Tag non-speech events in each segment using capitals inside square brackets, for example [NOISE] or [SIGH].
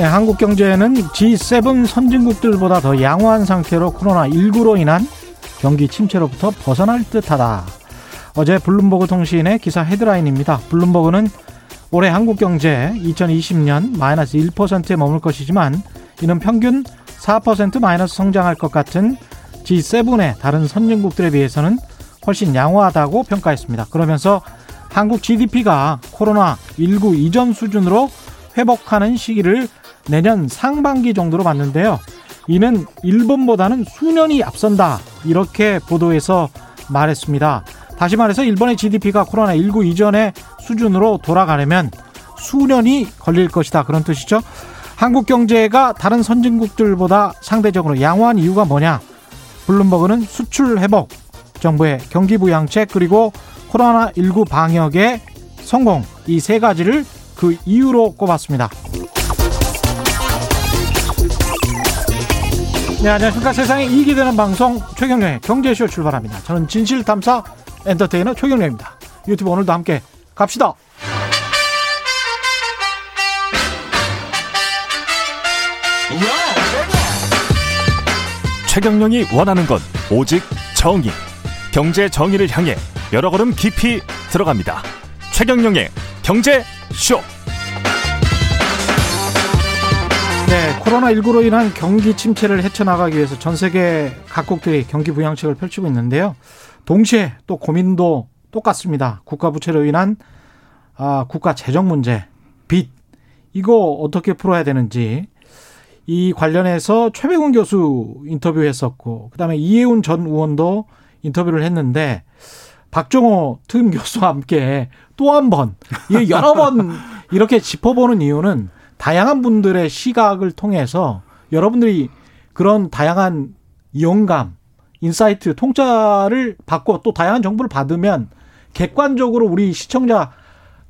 네, 한국 경제는 G7 선진국들보다 더 양호한 상태로 코로나19로 인한 경기 침체로부터 벗어날 듯하다. 어제 블룸버그 통신의 기사 헤드라인입니다. 블룸버그는 올해 한국 경제 2020년 마이너스 1%에 머물 것이지만 이는 평균 4% 마이너스 성장할 것 같은 G7의 다른 선진국들에 비해서는 훨씬 양호하다고 평가했습니다. 그러면서 한국 GDP가 코로나19 이전 수준으로 회복하는 시기를 내년 상반기 정도로 봤는데요. 이는 일본보다는 수년이 앞선다. 이렇게 보도해서 말했습니다. 다시 말해서 일본의 GDP가 코로나19 이전의 수준으로 돌아가려면 수년이 걸릴 것이다. 그런 뜻이죠. 한국 경제가 다른 선진국들보다 상대적으로 양호한 이유가 뭐냐? 블룸버그는 수출 회복, 정부의 경기 부양책 그리고 코로나19 방역의 성공 이 세 가지를 그 이유로 꼽았습니다. 네, 안녕하십니까. 세상에 이익이 되는 방송 최경련의 경제쇼 출발합니다. 저는 진실탐사 엔터테이너 최경련입니다. 유튜브 오늘도 함께 갑시다. 최경영이 원하는 건 오직 정의. 경제 정의를 향해 여러 걸음 깊이 들어갑니다. 최경영의 경제 쇼. 네, 코로나19로 인한 경기 침체를 헤쳐나가기 위해서 전 세계 각국들이 경기 부양책을 펼치고 있는데요. 동시에 또 고민도 똑같습니다. 국가 부채로 인한 아, 국가 재정 문제, 빚 이거 어떻게 풀어야 되는지 이 관련해서 최배근 교수 인터뷰했었고 그다음에 이혜훈 전 의원도 인터뷰를 했는데 박정호 특임 교수와 함께 또 한 번, 여러 번 이렇게 짚어보는 이유는 다양한 분들의 시각을 통해서 여러분들이 그런 다양한 영감, insight, 통찰을 받고 또 다양한 정보를 받으면 객관적으로 우리 시청자,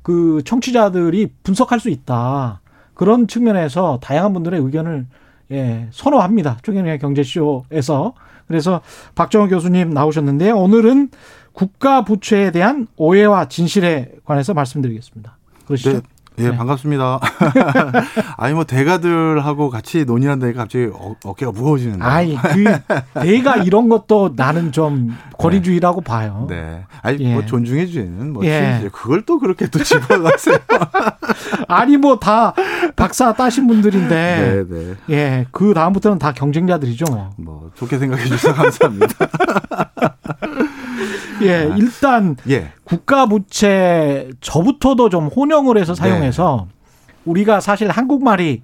그 청취자들이 분석할 수 있다. 그런 측면에서 다양한 분들의 의견을 예, 선호합니다. 최경영의 경제쇼에서. 그래서 박정호 교수님 나오셨는데요. 오늘은 국가 부채에 대한 오해와 진실에 관해서 말씀드리겠습니다. 그러시죠? 네. 예, 네. 반갑습니다. [LAUGHS] 아니 뭐 대가들하고 같이 논의하는데 갑자기 어, 깨가 무거워지는데. 아이 그 대가 이런 것도 나는 좀 권위주의라고 네. 봐요. 네. 아니 예. 뭐 존중해 주는 뭐 예. 그걸 또 그렇게 또 집어가세요. [LAUGHS] 아니 뭐 다 박사 따신 분들인데. 네, 네. 예. 그 다음부터는 다 경쟁자들이죠. 뭐, 뭐 좋게 생각해 주셔서 감사합니다. [LAUGHS] 예, 일단 예. 국가 부채 저부터도 좀 혼용을 해서 사용해서 네. 우리가 사실 한국말이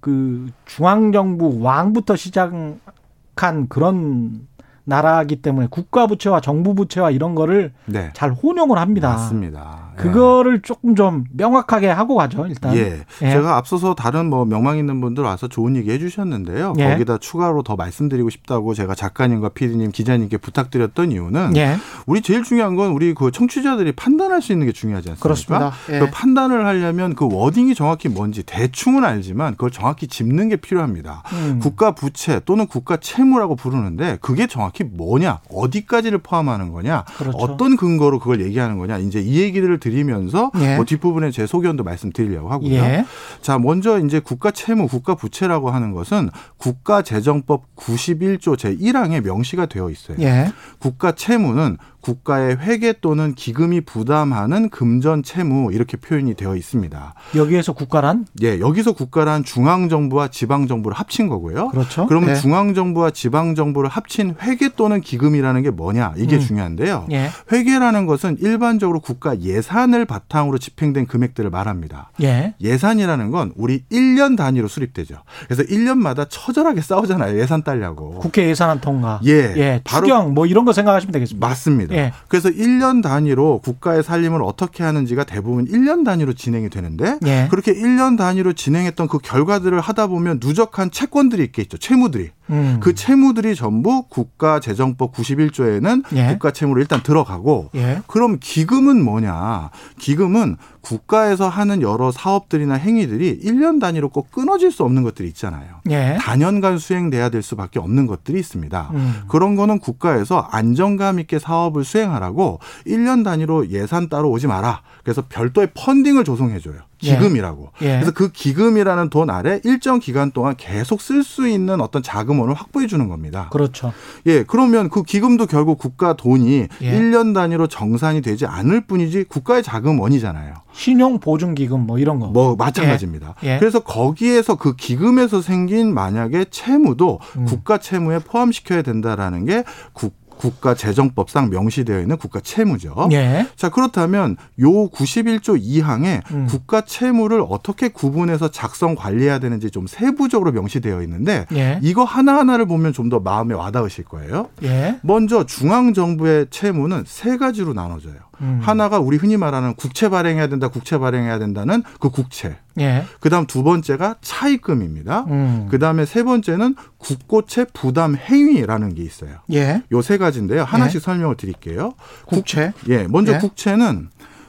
그 중앙 정부 왕부터 시작한 그런 나라기 때문에 국가 부채와 정부 부채와 이런 거를 네. 잘 혼용을 합니다. 맞습니다. 그거를 조금 좀 명확하게 하고 가죠, 일단. 예. 예. 제가 앞서서 다른 뭐 명망 있는 분들 와서 좋은 얘기 해 주셨는데요. 예. 거기다 추가로 더 말씀드리고 싶다고 제가 작가님과 피디님, 기자님께 부탁드렸던 이유는 예. 우리 제일 중요한 건 우리 그 청취자들이 판단할 수 있는 게 중요하지 않습니까? 그렇습니다. 예. 그 판단을 하려면 그 워딩이 정확히 뭔지 대충은 알지만 그걸 정확히 짚는 게 필요합니다. 음. 국가 부채 또는 국가 채무라고 부르는데 그게 정확히 뭐냐, 어디까지를 포함하는 거냐, 그렇죠. 어떤 근거로 그걸 얘기하는 거냐, 이제 이 얘기를 드리면서 예. 뭐 뒷부분에 제 소견도 말씀드리려고 하고요. 예. 자, 먼저 이제 국가 채무, 국가 부채라고 하는 것은 국가 재정법 91조 제1항에 명시가 되어 있어요. 예. 국가 채무는 국가의 회계 또는 기금이 부담하는 금전 채무 이렇게 표현이 되어 있습니다. 여기에서 국가란? 예, 여기서 국가란 중앙 정부와 지방 정부를 합친 거고요. 그렇죠. 그러면 예. 중앙 정부와 지방 정부를 합친 회계 또는 기금이라는 게 뭐냐? 이게 음. 중요한데요. 예. 회계라는 것은 일반적으로 국가 예산을 바탕으로 집행된 금액들을 말합니다. 예. 예산이라는 건 우리 1년 단위로 수립되죠. 그래서 1년마다 처절하게 싸우잖아요. 예산 딸려고. 국회 예산안 통과. 예. 예. 추경 뭐 이런 거 생각하시면 되겠습니다. 맞습니다. 예. 그래서 1년 단위로 국가의 살림을 어떻게 하는지가 대부분 1년 단위로 진행이 되는데 예. 그렇게 1년 단위로 진행했던 그 결과들을 하다 보면 누적한 채권들이 있겠죠. 채무들이. 음. 그 채무들이 전부 국가재정법 91조에는 예. 국가 채무로 일단 들어가고 예. 그럼 기금은 뭐냐? 기금은 국가에서 하는 여러 사업들이나 행위들이 1년 단위로 꼭 끊어질 수 없는 것들이 있잖아요. 예. 단연간 수행돼야 될 수밖에 없는 것들이 있습니다. 음. 그런 거는 국가에서 안정감 있게 사업을 수행하라고 1년 단위로 예산 따로 오지 마라. 그래서 별도의 펀딩을 조성해 줘요. 기금이라고. 예. 그래서 그 기금이라는 돈 아래 일정 기간 동안 계속 쓸 수 있는 어떤 자금원을 확보해 주는 겁니다. 그렇죠. 예, 그러면 그 기금도 결국 국가 돈이 예. 일 1년 단위로 정산이 되지 않을 뿐이지 국가의 자금원이잖아요. 신용 보증 기금 뭐 이런 거. 뭐 마찬가지입니다. 예. 예. 그래서 거기에서 그 기금에서 생긴 만약에 채무도 음. 국가 채무에 포함시켜야 된다라는 게 국, 국가재정법상 명시되어 있는 국가 채무죠. 예. 자, 그렇다면 요 91조 2항에 음. 국가 채무를 어떻게 구분해서 작성 관리해야 되는지 좀 세부적으로 명시되어 있는데 예. 이거 하나 하나를 보면 좀 더 마음에 와닿으실 거예요. 예. 먼저 중앙 정부의 채무는 세 가지로 나눠져요. 음. 하나가 우리 흔히 말하는 국채 발행해야 된다, 국채 발행해야 된다는 그 국채. 예. 그다음 두 번째가 차입금입니다. 음. 그다음에 세 번째는 국고채 부담 행위라는 게 있어요. 예. 요 세 가지인데요. 하나씩 설명을 드릴게요. 국채. 예, 먼저 예. 국채는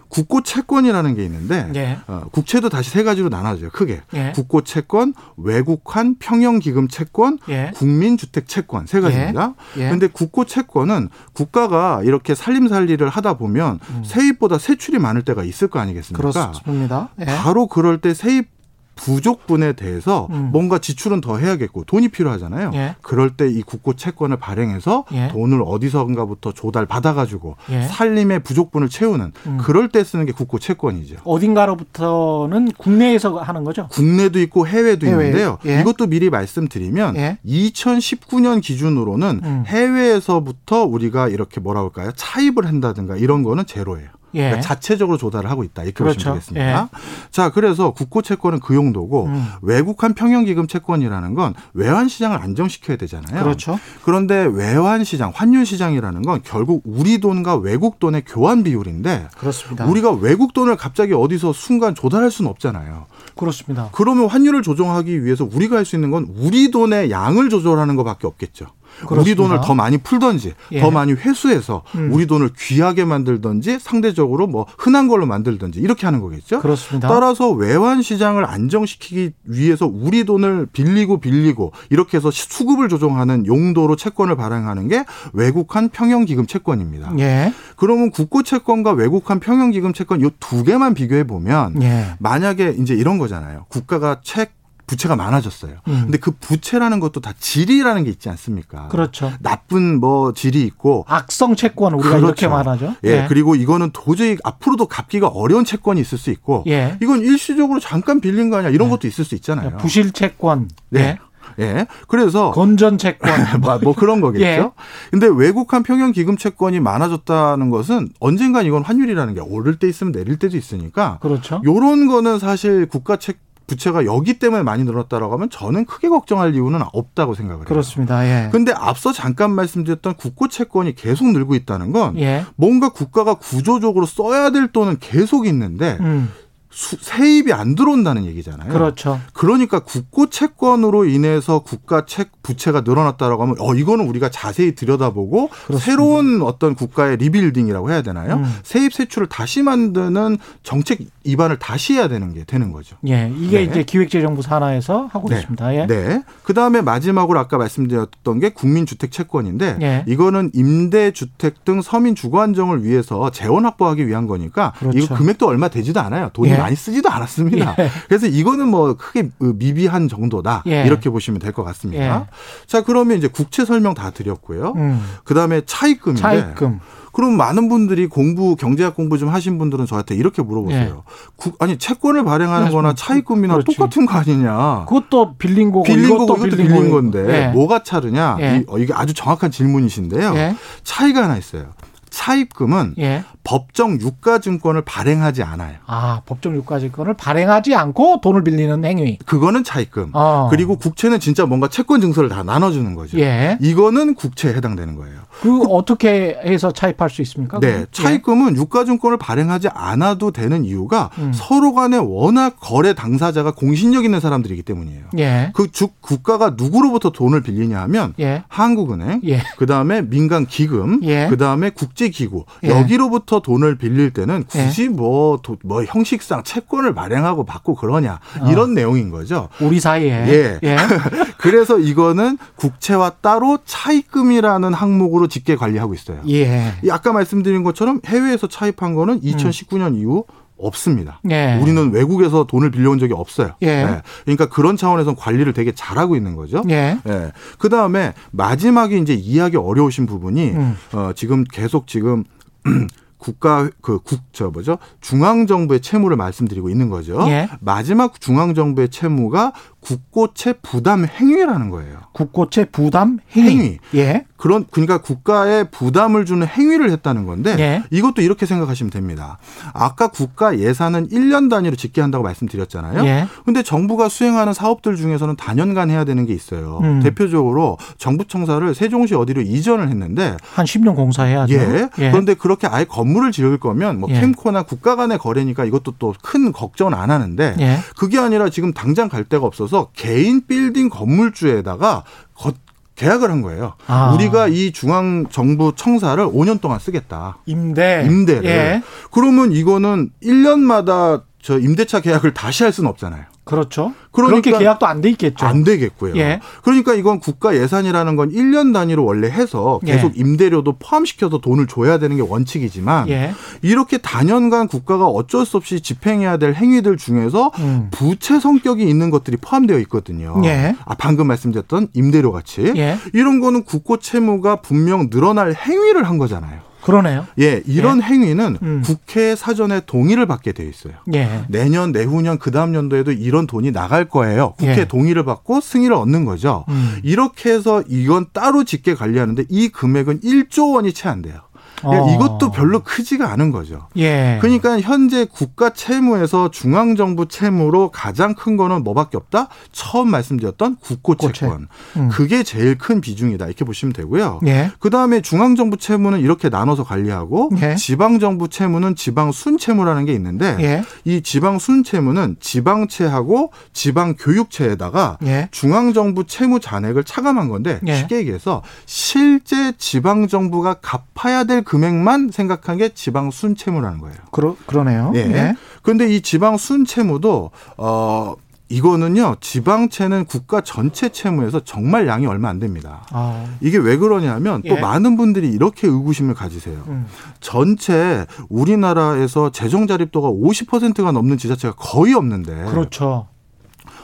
국고 채권이라는 게 있는데 예. 어, 국채도 다시 세 가지로 나눠져요. 크게 예. 국고 채권, 외국환 평형 기금 채권, 예. 국민주택 채권 세 가지입니다. 예. 근데 국고 채권은 국가가 이렇게 살림살이를 하다 보면 세입보다 세출이 많을 때가 있을 거 아니겠습니까? 음. 그렇습니다. 예. 바로 그럴 때 세입 부족분에 대해서 음. 뭔가 지출은 더 해야겠고 돈이 필요하잖아요. 예. 그럴 때 이 국고 채권을 발행해서 예. 돈을 어디선가부터 조달 받아가지고 예. 살림의 부족분을 채우는 음. 그럴 때 쓰는 게 국고 채권이죠. 어딘가로부터는 국내에서 하는 거죠. 국내도 있고 해외도 해외. 있는데요. 예. 이것도 미리 말씀드리면 예. 2019년 기준으로는 음. 해외에서부터 우리가 이렇게 뭐라 할까요? 차입을 한다든가 이런 거는 제로예요. 예. 그러니까 자체적으로 조달을 하고 있다. 이렇게 그렇죠. 보시면 되겠습니다. 자, 그래서 국고 채권은 그 용도고 음. 외국한 평형기금 채권이라는 건 외환 시장을 안정시켜야 되잖아요. 그렇죠. 그런데 외환 시장, 환율 시장이라는 건 결국 우리 돈과 외국 돈의 교환 비율인데 그렇습니다. 우리가 외국 돈을 갑자기 어디서 순간 조달할 수는 없잖아요. 그렇습니다. 그러면 환율을 조정하기 위해서 우리가 할 수 있는 건 우리 돈의 양을 조절하는 것밖에 없겠죠. 우리 그렇습니다. 돈을 더 많이 풀던지 예. 더 많이 회수해서 음. 우리 돈을 귀하게 만들던지 상대적으로 뭐 흔한 걸로 만들던지 이렇게 하는 거겠죠. 그렇습니다. 따라서 외환 시장을 안정시키기 위해서 우리 돈을 빌리고 빌리고 이렇게 해서 수급을 조정하는 용도로 채권을 발행하는 게 외국한 평형기금 채권입니다. 예. 그러면 국고 채권과 외국한 평형기금 채권 이 두 개만 비교해 보면 예. 만약에 이제 이런 거잖아요. 국가가 책 부채가 많아졌어요. 음. 근데 그 부채라는 것도 다 질이라는 게 있지 않습니까? 그렇죠. 나쁜 뭐 질이 있고 악성 채권 우리가 그렇죠. 이렇게 말하죠. 예, 그리고 이거는 도저히 앞으로도 갚기가 어려운 채권이 있을 수 있고 예. 이건 일시적으로 잠깐 빌린 거 아니야 이런 것도 있을 수 있잖아요. 부실 채권. 네. 예. 그래서 [LAUGHS] 건전 채권. [LAUGHS] 뭐, 뭐 그런 거겠죠. 예. 근데 외국한 평형 기금 채권이 많아졌다는 것은 언젠간 이건 환율이라는 게 오를 때 있으면 내릴 때도 있으니까 그렇죠. 요런 거는 사실 국가 책 부채가 여기 때문에 많이 늘었다라고 하면 저는 크게 걱정할 이유는 없다고 생각을 해요. 그렇습니다. 예. 근데 앞서 잠깐 말씀드렸던 국고 채권이 계속 늘고 있다는 건 예. 뭔가 국가가 구조적으로 써야 될 돈은 계속 있는데 음. 수- 세입이 안 들어온다는 얘기잖아요. 그렇죠. 그러니까 국고 채권으로 인해서 국가 책 부채가 늘어났다라고 하면 어 이거는 우리가 자세히 들여다보고 그렇습니다. 새로운 어떤 국가의 rebuilding이라고 해야 되나요? 음. 세입 세출을 다시 만드는 정책 입안을 다시 해야 되는 게 되는 거죠. 예. 이게 네. 이제 기획재정부 산하에서 하고 네. 있습니다. 예. 네. 그 다음에 마지막으로 아까 말씀드렸던 게 국민 주택 채권인데 예. 이거는 임대 주택 등 서민 주거 안정을 위해서 재원 확보하기 위한 거니까 그렇죠. 이거 금액도 얼마 되지도 않아요. 돈이 예. 많이 쓰지도 않았습니다. 예. 그래서 이거는 뭐 크게 미비한 정도다 예. 이렇게 보시면 될 것 같습니다. 예. 자 그러면 이제 국채 설명 다 드렸고요. 음. 그 다음에 차입금인데 차입금. 그럼 많은 분들이 공부 경제학 공부 좀 하신 분들은 저한테 이렇게 물어보세요. 국- 아니 채권을 발행하는 네, 거나 차입금이나 그렇지. 똑같은 거 아니냐. 그것도 빌린 거고 빌린 거고 이것도 빌린, 빌린. 건데 예. 뭐가 차르냐? 예. 이, 어, 이게 아주 정확한 질문이신데요. 예. 차이가 하나 있어요. 차입금은 예. 법정 유가증권을 발행하지 않아요. 아, 법정 유가증권을 발행하지 않고 돈을 빌리는 행위. 그거는 차입금. 어. 그리고 국채는 진짜 뭔가 채권 증서를 다 나눠주는 거죠. 예. 이거는 국채에 해당되는 거예요. 그 어떻게 해서 차입할 수 있습니까? 네, 그럼? 차입금은 유가증권을 발행하지 않아도 되는 이유가 음. 서로 간에 워낙 거래 당사자가 공신력 있는 사람들이기 때문이에요. 예. 그즉 국가가 누구로부터 돈을 빌리냐 하면 예. 한국은행, 예. 그다음에 민간 기금, 예. 그다음에 국제 기구 예. 여기로부터 돈을 빌릴 때는 굳이 뭐, 도- 뭐 형식상 채권을 발행하고 받고 그러냐 이런 내용인 거죠. 우리 사이에. 예. 예. [LAUGHS] [LAUGHS] 그래서 이거는 국채와 따로 차입금이라는 항목으로 직계 관리하고 있어요. 예. 이 아까 말씀드린 것처럼 해외에서 차입한 거는 2019년 이후 없습니다. 예. 우리는 외국에서 돈을 빌려온 적이 없어요. 예. 네. 그러니까 그런 차원에서 관리를 되게 잘하고 있는 거죠. 예. 예. 그 다음에 마지막에 이제 이해하기 어려우신 부분이 음. 어, 지금 계속 지금 [CLEARS THROAT] 국가 그 국 저 뭐죠 중앙 정부의 채무를 말씀드리고 있는 거죠. 예. 마지막 중앙 정부의 채무가 국고채 부담 행위라는 거예요. 국고채 부담 행위. 행위. 예. 그런 그러니까 국가에 부담을 주는 행위를 했다는 건데 예. 이것도 이렇게 생각하시면 됩니다. 아까 국가 예산은 1년 단위로 집계한다고 말씀드렸잖아요. 예. 근데 정부가 수행하는 사업들 중에서는 단연간 해야 되는 게 있어요. 음. 대표적으로 정부청사를 세종시 어디로 이전을 했는데 한 10년 공사해야죠. 예. 그런데 그렇게 아예 건물을 지을 거면 뭐 예. 캠코나 국가 간의 거래니까 이것도 또 큰 걱정은 안 하는데 예. 그게 아니라 지금 당장 갈 데가 없어서 개인 빌딩 건물주에다가 거- 계약을 한 거예요. 아. 우리가 이 중앙 정부 청사를 5년 동안 쓰겠다. 임대. 임대를. 예. 그러면 이거는 1년마다 저 임대차 계약을 다시 할 수는 없잖아요. 그렇죠. 그러니까 그렇게 계약도 안 돼 있겠죠. 안 되겠고요. 예. 그러니까 이건 국가 예산이라는 건 1년 단위로 원래 해서 계속 예. 임대료도 포함시켜서 돈을 줘야 되는 게 원칙이지만 예. 이렇게 단연간 국가가 어쩔 수 없이 집행해야 될 행위들 중에서 음. 부채 성격이 있는 것들이 포함되어 있거든요. 예. 아, 방금 말씀드렸던 임대료 같이. 예. 이런 거는 국고 채무가 분명 늘어날 행위를 한 거잖아요. 그러네요. 예, 이런 행위는 음. 국회 사전에 동의를 받게 돼 있어요. 예. 내년, 내후년, 그 다음 연도에도 이런 돈이 나갈 거예요. 국회 예. 동의를 받고 승인을 얻는 거죠. 음. 이렇게 해서 이건 따로 집계 관리하는데 이 금액은 1조 원이 채 안 돼요. 어. 이것도 별로 크지가 않은 거죠. 예. 그러니까 현재 국가 채무에서 중앙 정부 채무로 가장 큰 거는 뭐밖에 없다? 처음 말씀드렸던 국고 채권. 음. 그게 제일 큰 비중이다. 이렇게 보시면 되고요. 예. 그다음에 중앙 정부 채무는 이렇게 나눠서 관리하고 예. 지방 정부 채무는 지방 순채무라는 게 있는데 예. 이 지방 순채무는 지방채하고 지방 교육채에다가 예. 중앙 정부 채무 잔액을 차감한 건데 예. 쉽게 얘기해서 실제 지방 정부가 갚아야 될 금액만 생각한 게 지방 순채무라는 거예요. 그러 그러네요. 예. 예. 그런데 이 지방 순채무도 어 이거는요 지방채는 국가 전체 채무에서 정말 양이 얼마 안 됩니다. 아. 이게 왜 그러냐면 또 예. 많은 분들이 이렇게 의구심을 가지세요. 음. 전체 우리나라에서 재정 자립도가 50%가 넘는 지자체가 거의 없는데 그렇죠.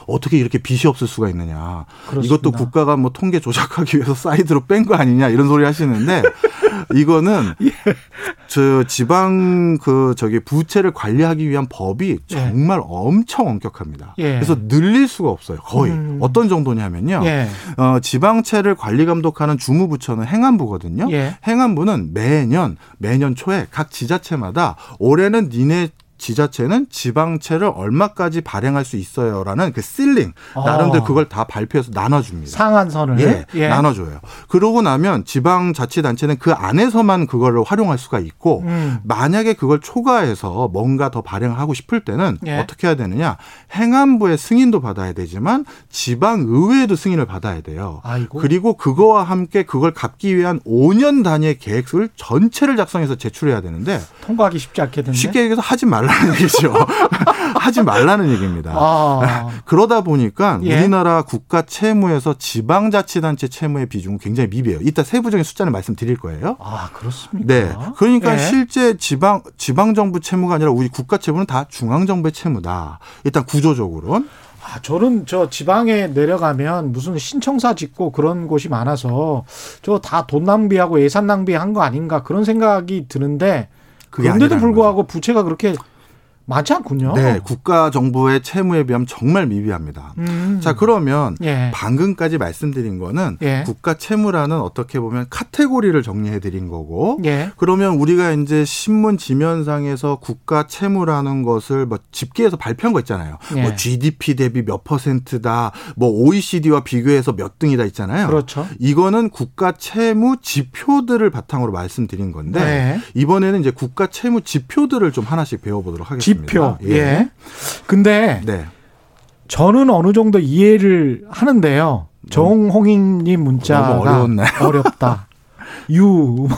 어떻게 이렇게 빚이 없을 수가 있느냐. 그렇습니다. 이것도 국가가 뭐 통계 조작하기 위해서 사이드로 뺀 거 아니냐 이런 소리 하시는데 [LAUGHS] 이거는 예. 저 지방 그 저기 부채를 관리하기 위한 법이 예. 정말 엄청 엄격합니다. 예. 그래서 늘릴 수가 없어요. 거의 음. 어떤 정도냐면요. 예. 어, 지방채를 관리 감독하는 주무부처는 행안부거든요. 예. 행안부는 매년 매년 초에 각 지자체마다 올해는 니네 지자체는 지방채를 얼마까지 발행할 수 있어요라는 그 실링 나름대로 어. 그걸 다 발표해서 나눠줍니다. 상한선을 예, 나눠줘요. 그러고 나면 지방자치단체는 그 안에서만 그거를 활용할 수가 있고 음. 만약에 그걸 초과해서 뭔가 더 발행하고 싶을 때는 예. 어떻게 해야 되느냐 행안부의 승인도 받아야 되지만 지방의회에도 승인을 받아야 돼요. 아이고. 그리고 그거와 함께 그걸 갚기 위한 5년 단위의 계획을 전체를 작성해서 제출해야 되는데 통과하기 쉽지 않겠는데. 쉽게 얘기해서 하지 말라 는 [LAUGHS] 얘기죠. 하지 말라는 얘기입니다. 아. 그러다 보니까 예. 우리나라 국가 채무에서 지방자치단체 채무의 비중은 굉장히 미비해요. 이따 세부적인 숫자는 말씀드릴 거예요. 아, 그렇습니까? 네. 그러니까 예. 실제 지방 지방 정부 채무가 아니라 우리 국가 채무는 다 중앙 정부의 채무다. 일단 구조적으로는 아, 저는 저 지방에 내려가면 무슨 신청사 짓고 그런 곳이 많아서 저 다 돈 낭비하고 예산 낭비한 거 아닌가 그런 생각이 드는데 그런데도 불구하고 부채가 그렇게 많지 않군요. 네, 국가 정부의 채무에 비하면 정말 미비합니다. 음. 자, 그러면 예. 방금까지 말씀드린 거는 예. 국가 채무라는 어떻게 보면 카테고리를 정리해 드린 거고 예. 그러면 우리가 이제 신문 지면상에서 국가 채무라는 것을 뭐 집계해서 발표한 거 있잖아요. 예. 뭐 GDP 대비 몇 퍼센트다, 뭐 OECD와 비교해서 몇 등이다 있잖아요. 그렇죠. 이거는 국가 채무 지표들을 바탕으로 말씀드린 건데 네. 이번에는 이제 국가 채무 지표들을 좀 하나씩 배워보도록 하겠습니다. 지표. 예. 근데 네. 저는 어느 정도 이해를 하는데요. 정홍익님 문자가 너무 어려웠나요? 어렵다. [LAUGHS] 유, 뭐,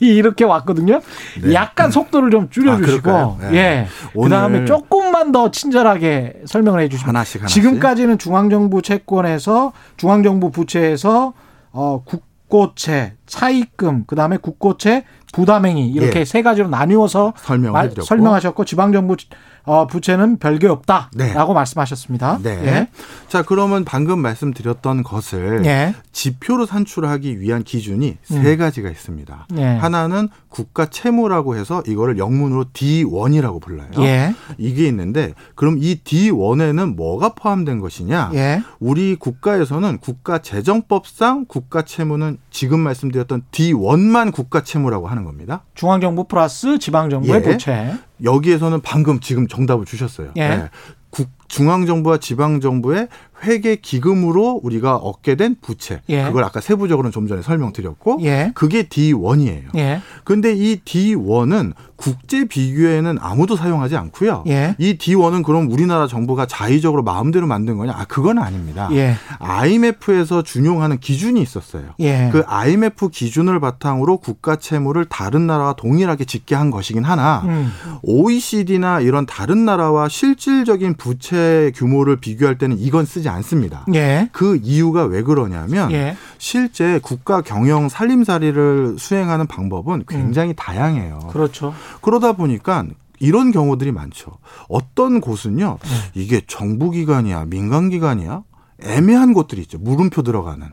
이렇게 왔거든요. 네. 약간 속도를 좀 줄여주시고, 그럴까요? 네. 예. 그 오늘 다음에 조금만 더 친절하게 설명을 해주시면. 하나씩 하나씩. 지금까지는 중앙정부 채권에서, 중앙정부 부채에서, 어, 국, 국고채, 차입금, 그다음에 국고채 부담행위 이렇게 예. 세 가지로 나뉘어서 설명을 말-. 설명하셨고 지방 정부 어, 부채는 별게 없다라고 네. 말씀하셨습니다. 네. 예. 자, 그러면 방금 말씀드렸던 것을 예. 지표로 산출하기 위한 기준이 음. 세 가지가 있습니다. 예. 하나는 국가 채무라고 해서 이거를 영문으로 D1이라고 불러요. 예. 이게 있는데 그럼 이 D1에는 뭐가 포함된 것이냐? 예. 우리 국가에서는 국가 재정법상 국가 채무는 지금 말씀드렸던 D1만 국가 채무라고 하는 겁니다. 중앙정부 플러스 지방정부의 예. 부채. 여기에서는 방금 지금 정답을 주셨어요. 예. 네. 국, 중앙정부와 지방정부의 회계 기금으로 우리가 얻게 된 부채. 예. 그걸 아까 세부적으로는 좀 전에 설명드렸고 예. 그게 D1이에요. 예. 근데 이 D1은 국제 비교에는 아무도 사용하지 않고요. 예. 이 D1은 그럼 우리나라 정부가 자의적으로 마음대로 만든 거냐? 아, 그건 아닙니다. 예. IMF에서 준용하는 기준이 있었어요. 예. 그 IMF 기준을 바탕으로 국가 채무를 다른 나라와 동일하게 짓게 한 것이긴 하나 음. OECD나 이런 다른 나라와 실질적인 부채 규모를 비교할 때는 이건 쓰지 않습니다. 예. 그 이유가 왜 그러냐면 예. 실제 국가 경영 살림살이를 수행하는 방법은 굉장히 다양해요. 그렇죠. 그러다 보니까 이런 경우들이 많죠. 어떤 곳은요, 네. 이게 정부 기관이야, 민간 기관이야, 애매한 곳들이 있죠. 물음표 들어가는.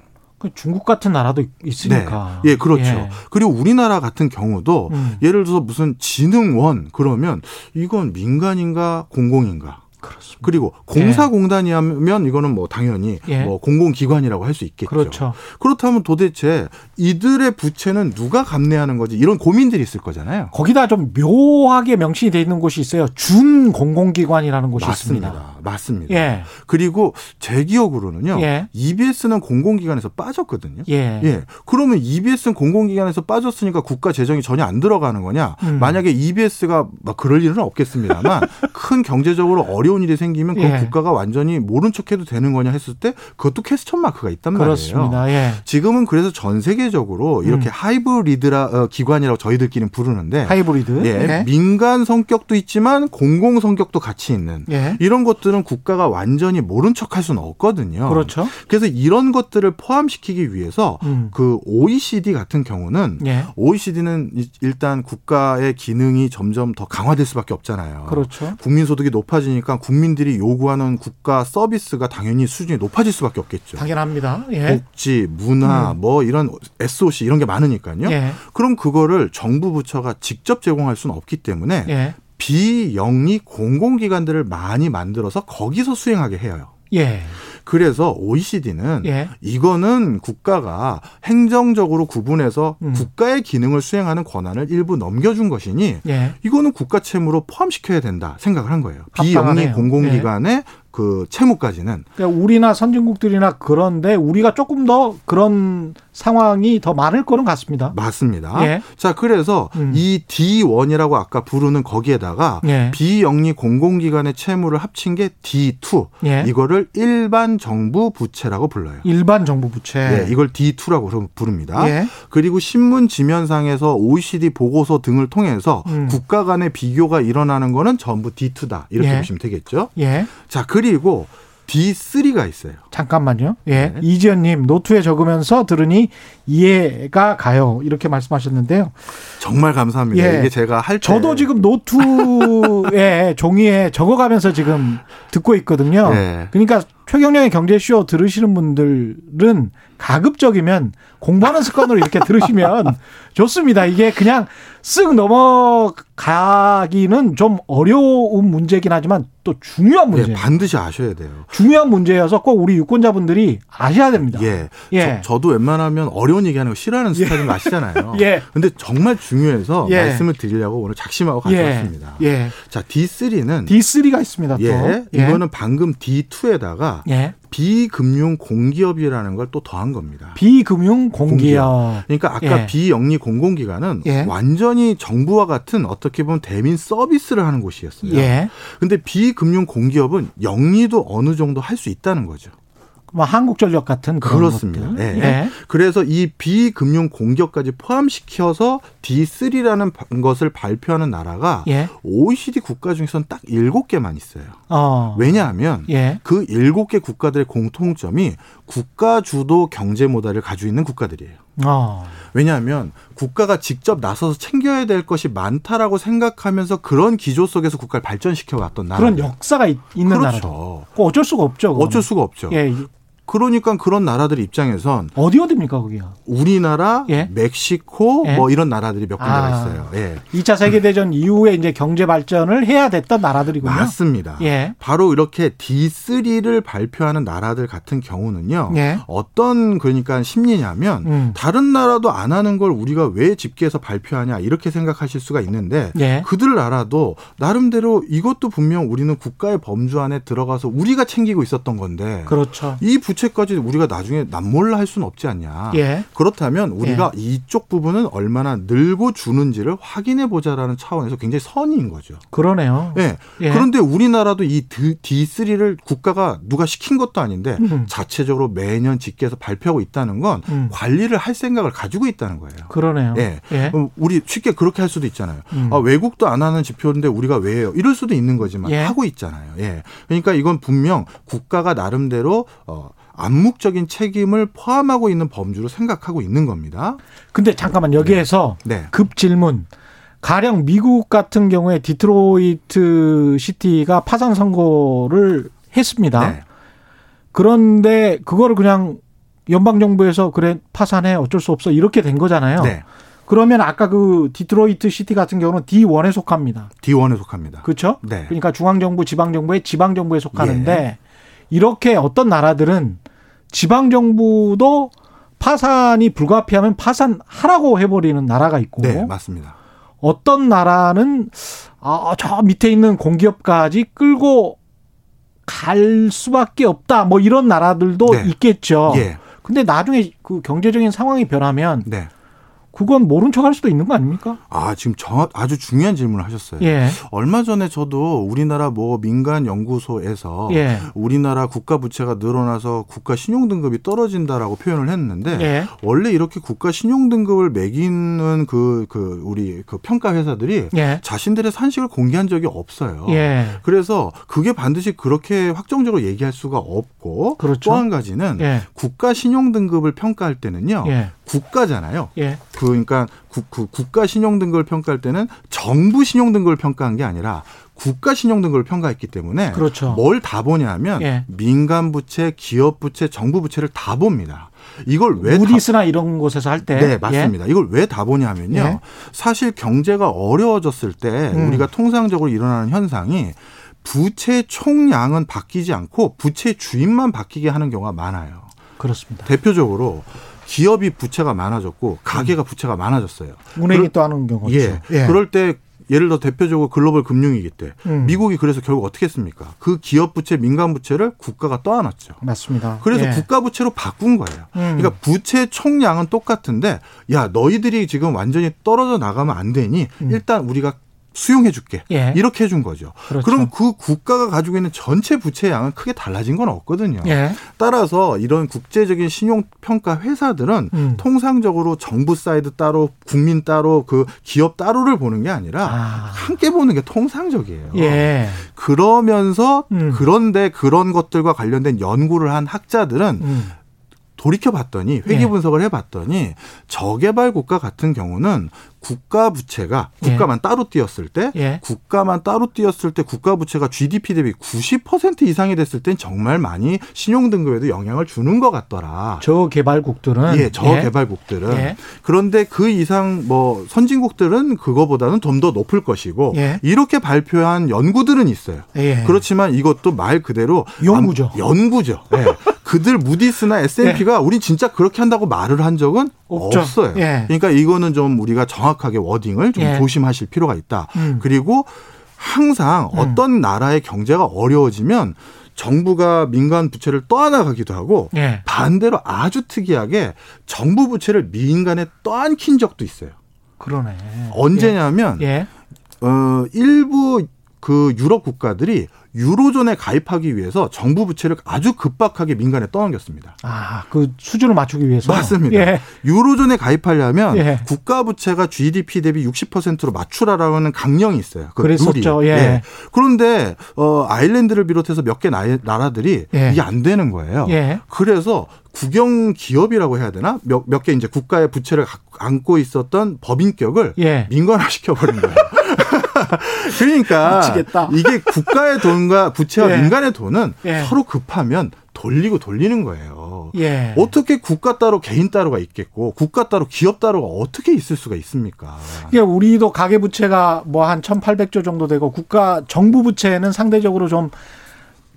그 중국 같은 나라도 있으니까. 네. 예, 그렇죠. 예. 그리고 우리나라 같은 경우도 음. 예를 들어서 무슨 진흥원 그러면 이건 민간인가 공공인가? 그렇습니다. 그리고 공사공단이면 이거는 뭐 당연히 예. 뭐 공공기관이라고 할 수 있겠죠. 그렇죠. 그렇다면 도대체 이들의 부채는 누가 감내하는 거지? 이런 고민들이 있을 거잖아요. 거기다 좀 묘하게 명시돼 돼 있는 곳이 있어요. 준 공공기관이라는 곳이 있습니다. 맞습니다. 맞습니다. 예. 그리고 제 기억으로는요. 예. EBS는 공공기관에서 빠졌거든요. 예. 예. 그러면 EBS는 공공기관에서 빠졌으니까 국가 재정이 전혀 안 들어가는 거냐? 음. 만약에 EBS가 막 그럴 일은 없겠습니다만 [LAUGHS] 큰 경제적으로 어려운 일이 생기면 그 예. 국가가 완전히 모른 척해도 되는 거냐 했을 때 그것도 퀘스천 마크가 있단 말이에요. 그렇습니다. 예. 지금은 그래서 전 세계적으로 이렇게 음. 하이브리드라 어, 기관이라고 저희들끼리는 부르는데 하이브리드. 예, 민간 성격도 있지만 공공 성격도 같이 있는 예. 이런 것들은 국가가 완전히 모른 척할 수는 없거든요. 그렇죠. 그래서 이런 것들을 포함시키기 위해서 음. 그 OECD 같은 경우는 예. OECD는 일단 국가의 기능이 점점 더 강화될 수밖에 없잖아요. 그렇죠. 국민 소득이 높아지니까 국민들이 요구하는 국가 서비스가 당연히 수준이 높아질 수밖에 없겠죠. 당연합니다. 예. 복지, 문화, 음. 뭐 이런 SOC 이런 게 많으니까요. 예. 그럼 그거를 정부 부처가 직접 제공할 수는 없기 때문에 예. 비영리 공공기관들을 많이 만들어서 거기서 수행하게 해요. 예. 그래서 OECD는 예. 이거는 국가가 행정적으로 구분해서 음. 국가의 기능을 수행하는 권한을 일부 넘겨준 것이니 예. 이거는 국가 채무로 포함시켜야 된다 생각을 한 거예요. 비영리 공공기관의 그 채무까지는 그러니까 우리나 선진국들이나 그런데 우리가 조금 더 그런 상황이 더 많을 거는 같습니다. 맞습니다. 예. 자, 그래서 음. 이 D1이라고 아까 부르는 거기에다가 예. 비영리 공공기관의 채무를 합친 게 D2. 예. 이거를 일반 정부 부채라고 불러요. 일반 정부 부채. 네, 이걸 D2라고 부릅니다. 예. 그리고 신문 지면상에서 OECD 보고서 등을 통해서 음. 국가 간의 비교가 일어나는 거는 전부 D2다. 이렇게 예. 보시면 되겠죠. 예. 자, 그리고 D3가 있어요. 잠깐만요. 예. 네. 이지연님 노트에 적으면서 들으니 이해가 가요. 이렇게 말씀하셨는데요. 정말 감사합니다. 예. 이게 제가 할 때. 저도 지금 노트에 [LAUGHS] 종이에 적어가면서 지금 듣고 있거든요. 예. 그러니까 최경련의 경제쇼 들으시는 분들은 가급적이면 공부하는 습관으로 이렇게 들으시면 [LAUGHS] 좋습니다. 이게 그냥 쓱 넘어가기는 좀 어려운 문제긴 하지만 또 중요한 문제. 예, 반드시 아셔야 돼요. 중요한 문제여서 꼭 우리 유권자분들이 아셔야 됩니다. 예. 예. 저, 도 웬만하면 어려운 얘기하는 거 싫어하는 스타일인 거 아시잖아요. [LAUGHS] 예. 근데 정말 중요해서 예. 말씀을 드리려고 오늘 작심하고 예. 가져왔습니다. 예. 자, D3는 D3가 있습니다. 또. 예, 이거는 방금 D2에다가 예. 비금융 공기업이라는 걸 또 더한 겁니다. 비금융 공기업. 그러니까 아까 예. 비영리 공공기관은 예. 완전히 정부와 같은 어떻게 보면 대민 서비스를 하는 곳이었어요. 예. 근데 비금융 공기업은 영리도 어느 정도 할 수 있다는 거죠. 뭐 한국전력 같은 그런 그렇습니다. 예. 예. 그래서 이 비금융 공기업까지 포함시켜서 D3라는 것을 발표하는 나라가 예. OECD 국가 중에서는 딱 7개만 있어요. 어. 왜냐하면 예. 그 7개 국가들의 공통점이 국가 주도 경제 모델을 가지고 있는 국가들이에요. 어. 왜냐하면 국가가 직접 나서서 챙겨야 될 것이 많다라고 생각하면서 그런 기조 속에서 국가를 발전시켜 왔던 나라. 그런 역사가 있, 는 그렇죠. 나라죠. 어쩔 수가 없죠. 그거는. 어쩔 수가 없죠. 예. 그러니까 그런 나라들 입장에선 어디 어디입니까 거기가? 우리나라, 예. 멕시코 예. 뭐 이런 나라들이 몇 군데가 아. 있어요. 예. 2차 세계 대전 이후에 이제 경제 발전을 해야 됐던 나라들이군요. 맞습니다. 예. 바로 이렇게 D3를 발표하는 나라들 같은 경우는요. 예. 어떤 그러니까 심리냐면 음. 다른 나라도 안 하는 걸 우리가 왜 집계해서 발표하냐 이렇게 생각하실 수가 있는데 예. 그들 나라도 나름대로 이것도 분명 우리는 국가의 범주 안에 들어가서 우리가 챙기고 있었던 건데 그렇죠. 이 부 채까지 우리가 나중에 남몰라 할 수는 없지 않냐. 예. 그렇다면 우리가 이쪽 부분은 얼마나 늘고 주는지를 확인해 보자라는 차원에서 굉장히 선의인 거죠. 그러네요. 예. 예. 그런데 우리나라도 이 D3를 국가가 누가 시킨 것도 아닌데 음. 자체적으로 매년 집계해서 발표하고 있다는 건 음. 관리를 할 생각을 가지고 있다는 거예요. 그러네요. 예. 예. 그럼 우리 쉽게 그렇게 할 수도 있잖아요. 음. 아, 외국도 안 하는 지표인데 우리가 왜 해요? 이럴 수도 있는 거지만 예. 하고 있잖아요. 예. 그러니까 이건 분명 국가가 나름대로 어, 암묵적인 책임을 포함하고 있는 범주로 생각하고 있는 겁니다. 근데 잠깐만 여기에서 네. 급 질문. 가령 미국 같은 경우에 디트로이트 시티가 파산 선고를 했습니다. 네. 그런데 그거를 그냥 연방 정부에서 그래 파산해 어쩔 수 없어 이렇게 된 거잖아요. 네. 그러면 아까 그 디트로이트 시티 같은 경우는 D1에 속합니다. D1에 속합니다. 그렇죠? 네. 그러니까 중앙 정부, 지방 정부의 지방 정부에 속하는데 예. 이렇게 어떤 나라들은 지방 정부도 파산이 불가피하면 파산하라고 해버리는 나라가 있고 네, 맞습니다. 어떤 나라는 아, 저 밑에 있는 공기업까지 끌고 갈 수밖에 없다. 뭐 이런 나라들도 네. 있겠죠. 예. 근데 나중에 그 경제적인 상황이 변하면 네. 그건 모른 척할 수도 있는 거 아닙니까? 아, 지금 정 아주 중요한 질문을 하셨어요. 예. 얼마 전에 저도 우리나라 뭐 민간 연구소에서 예. 우리나라 국가 부채가 늘어나서 국가 신용 등급이 떨어진다라고 표현을 했는데 예. 원래 이렇게 국가 신용 등급을 매기는 그, 그, 우리 그 평가 회사들이 예. 자신들의 산식을 공개한 적이 없어요. 예. 그래서 그게 반드시 그렇게 확정적으로 얘기할 수가 없고 그렇죠. 또한 가지는 예. 국가 신용 등급을 평가할 때는요. 예. 국가잖아요. 예. 그 그러니까 국, 그 국가 신용 등급을 평가할 때는 정부 신용 등급을 평가한 게 아니라 국가 신용 등급을 평가했기 때문에 그렇죠. 뭘 다 보냐면 예. 민간 부채, 기업 부채, 정부 부채를 다 봅니다. 이걸 왜 다, 무디스나 이런 곳에서 할 때. 네, 맞습니다. 이걸 왜 다 보냐면요. 예. 사실 경제가 어려워졌을 때 음. 우리가 통상적으로 일어나는 현상이 부채 총량은 바뀌지 않고 부채 주인만 바뀌게 하는 경우가 많아요. 예. 그렇습니다. 대표적으로 기업이 부채가 많아졌고 가게가 부채가 많아졌어요. 은행이 그럴- 또 하는 경우죠. 예. 그럴 때 예를 들어 대표적으로 글로벌 금융위기 때 음. 미국이 그래서 결국 어떻게 했습니까? 그 기업 부채, 민간 부채를 국가가 떠안았죠. 맞습니다. 그래서 예. 국가 부채로 바꾼 거예요. 음. 그러니까 부채 총량은 똑같은데 야 너희들이 지금 완전히 떨어져 나가면 안 되니 일단 우리가 수용해 줄게. 음. 예. 이렇게 해준 거죠. 그렇죠. 그럼 그 국가가 가지고 있는 전체 부채 양은 크게 달라진 건 없거든요. 예. 따라서 이런 국제적인 신용 평가 회사들은 음. 통상적으로 정부 사이드 따로 국민 따로 그 기업 따로를 보는 게 아니라 아. 함께 보는 게 통상적이에요. 예. 그러면서 음. 그런데 그런 것들과 관련된 연구를 한 학자들은 음. 돌이켜 봤더니 회계 예. 분석을 해 봤더니 저개발 국가 같은 경우는 국가 부채가 예. 국가만 따로 뛰었을 때 예. 국가만 따로 뛰었을 때 국가 부채가 GDP 대비 90% 이상이 됐을 땐 정말 많이 신용 등급에도 영향을 주는 것 같더라. 저 개발국들은 예, 저개발국들은 예. 그런데 그 이상 뭐 선진국들은 그거보다는 좀 더 높을 것이고 예. 이렇게 발표한 연구들은 있어요. 예. 그렇지만 이것도 말 그대로 연구죠. 암- 연구죠. 예. [LAUGHS] 그들 무디스나 S&P가 우리 진짜 그렇게 한다고 말을 한 적은 없죠. 없어요. 예. 그러니까 이거는 좀 우리가 정확하게 워딩을 좀 예. 조심하실 필요가 있다. 음. 그리고 항상 음. 어떤 나라의 경제가 어려워지면 정부가 민간 부채를 떠안아가기도 하고 예. 반대로 아주 특이하게 정부 부채를 민간에 떠안킨 적도 있어요. 그러네. 언제냐면 예. 어 일부 그 유럽 국가들이 유로존에 가입하기 위해서 정부 부채를 아주 급박하게 민간에 떠넘겼습니다. 아, 그 수준을 맞추기 위해서. 맞습니다. 예. 유로존에 가입하려면 예. 국가 부채가 GDP 대비 60%로 맞추라라는 강령이 있어요. 그 그랬었죠. 룰이. 예. 그런데 어 아일랜드를 비롯해서 몇 개 나라들이 예. 이게 안 되는 거예요. 예. 그래서 국영 기업이라고 해야 되나 몇 몇 개 이제 국가의 부채를 안고 있었던 법인격을 예. 민간화 시켜버린 거예요. [LAUGHS] 그러니까 미치겠다. 이게 국가의 돈과 부채와 [LAUGHS] 예. 민간의 돈은 예. 서로 급하면 돌리고 돌리는 거예요. 예. 어떻게 국가 따로 개인 따로가 있겠고 국가 따로 기업 따로가 어떻게 있을 수가 있습니까? 이게 우리도 가계 부채가 뭐 한 1,800조 정도 되고 국가 정부 부채는 상대적으로 좀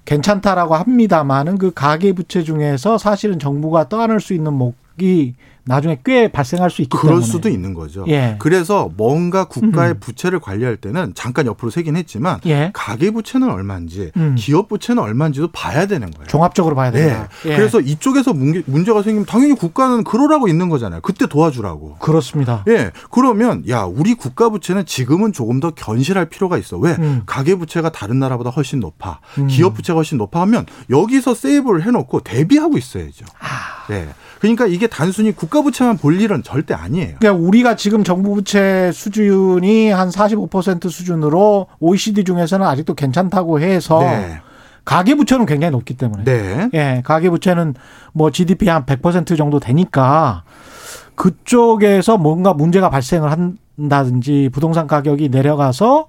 괜찮다라고 합니다만은 그 가계 부채 중에서 사실은 정부가 떠안을 수 있는 목 이 나중에 꽤 발생할 수 있기 그럴 때문에 수도 있는 거죠. 예. 그래서 뭔가 국가의 음. 부채를 관리할 때는 잠깐 옆으로 세긴 했지만 예. 가계 부채는 얼마인지 음. 기업 부채는 얼마인지도 봐야 되는 거예요. 종합적으로 봐야 네. 된다. 예. 그래서 이쪽에서 문제, 문제가 생기면 당연히 국가는 그러라고 있는 거잖아요. 그때 도와주라고. 그렇습니다. 예. 그러면 야, 우리 국가 부채는 지금은 조금 더 견실할 필요가 있어. 왜? 음. 가계 부채가 다른 나라보다 훨씬 높아. 음. 기업 부채가 훨씬 높아 하면 여기서 세이브를 해 놓고 대비하고 있어야죠. 아. 예. 그러니까 이게 단순히 국가 부채만 볼 일은 절대 아니에요. 그러니까 우리가 지금 정부 부채 수준이 한 45% 수준으로 OECD 중에서는 아직도 괜찮다고 해서 네. 가계 부채는 굉장히 높기 때문에 네. 예, 가계 부채는 뭐 GDP 한 100% 정도 되니까 그쪽에서 뭔가 문제가 발생을 한다든지 부동산 가격이 내려가서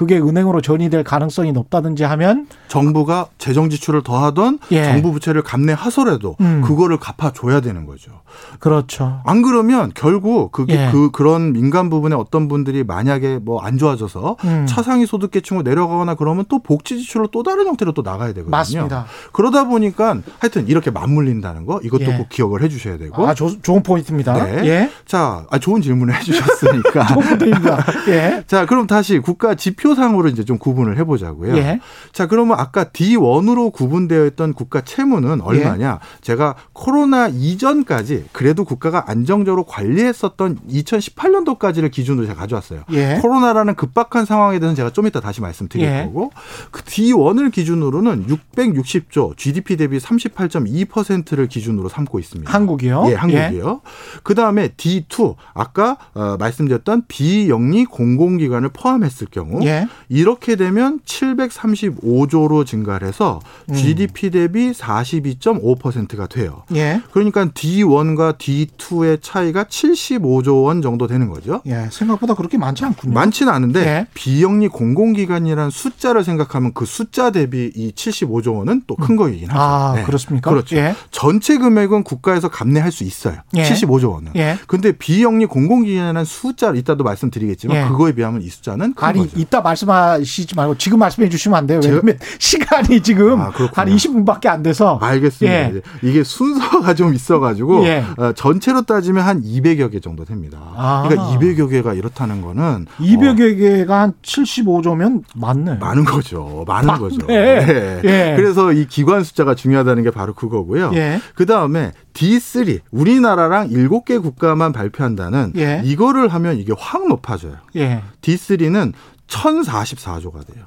그게 은행으로 전이될 가능성이 높다든지 하면 정부가 재정 지출을 더하던 예. 정부 부채를 감내하더라도 음. 그거를 갚아줘야 되는 거죠. 그렇죠. 안 그러면 결국 그게 예. 그 그런 민간 부분에 어떤 분들이 만약에 뭐 안 좋아져서 음. 차상위 소득 계층으로 내려가거나 그러면 또 복지 지출로 또 다른 형태로 또 나가야 되거든요. 맞습니다. 그러다 보니까 하여튼 이렇게 맞물린다는 거 이것도 예. 꼭 기억을 해주셔야 되고. 아, 조- 좋은 포인트입니다. 네. 예. 자, 아, 좋은 질문을 해주셨으니까. [LAUGHS] 좋은 포인트입니다. 예. [LAUGHS] 자, 그럼 다시 국가 지표 상으로 이제 좀 구분을 해보자고요. 예. 자, 그러면 아까 D1으로 구분되어 있던 국가 채무는 얼마냐? 제가 코로나 이전까지 그래도 국가가 안정적으로 관리했었던 2018년도까지를 기준으로 제가 가져왔어요. 예. 코로나라는 급박한 상황에 대해서 제가 좀 이따 다시 말씀드릴 예. 거고 그 D1을 기준으로는 660조 GDP 대비 38.2%를 기준으로 삼고 있습니다. 한국이요? 예, 한국이요. 그 다음에 D2 아까 어, 말씀드렸던 비영리 공공기관을 포함했을 경우 예. 이렇게 되면 735조로 증가를 해서 음. GDP 대비 42.5%가 돼요. 예. 그러니까 D1과 D2의 차이가 75조 원 정도 되는 거죠. 예. 생각보다 그렇게 많지 않군요. 많지는 않은데 예. 비영리 공공기관이라는 숫자를 생각하면 그 숫자 대비 이 75조 원은 또 큰 거이긴 하죠. 아, 네. 그렇습니까? 그렇죠. 예. 전체 금액은 국가에서 감내할 수 있어요. 예. 75조 원은. 예. 근데 비영리 공공기관이라는 숫자 이따도 말씀드리겠지만 예. 그거에 비하면 이 숫자는 큰 아니 거죠. 이따 말씀하시지 말고 지금 말씀해 주시면 안 돼요. 왜냐면 시간이 지금 아. 한 20분밖에 안 돼서 알겠습니다. 예. 이게 순서가 좀 있어가지고 예. 어, 전체로 따지면 한 200여 개 정도 됩니다. 아. 그러니까 200여 개가 이렇다는 거는 200여 개가 한 75조면 맞네. 어, 많은 거죠. 많은 거죠. 예. 예. 그래서 이 기관 숫자가 중요하다는 게 바로 그거고요. 예. 그 다음에 D3 우리나라랑 7개 국가만 발표한다는 예. 이거를 하면 이게 확 높아져요. 예. D3는 1044조가 돼요.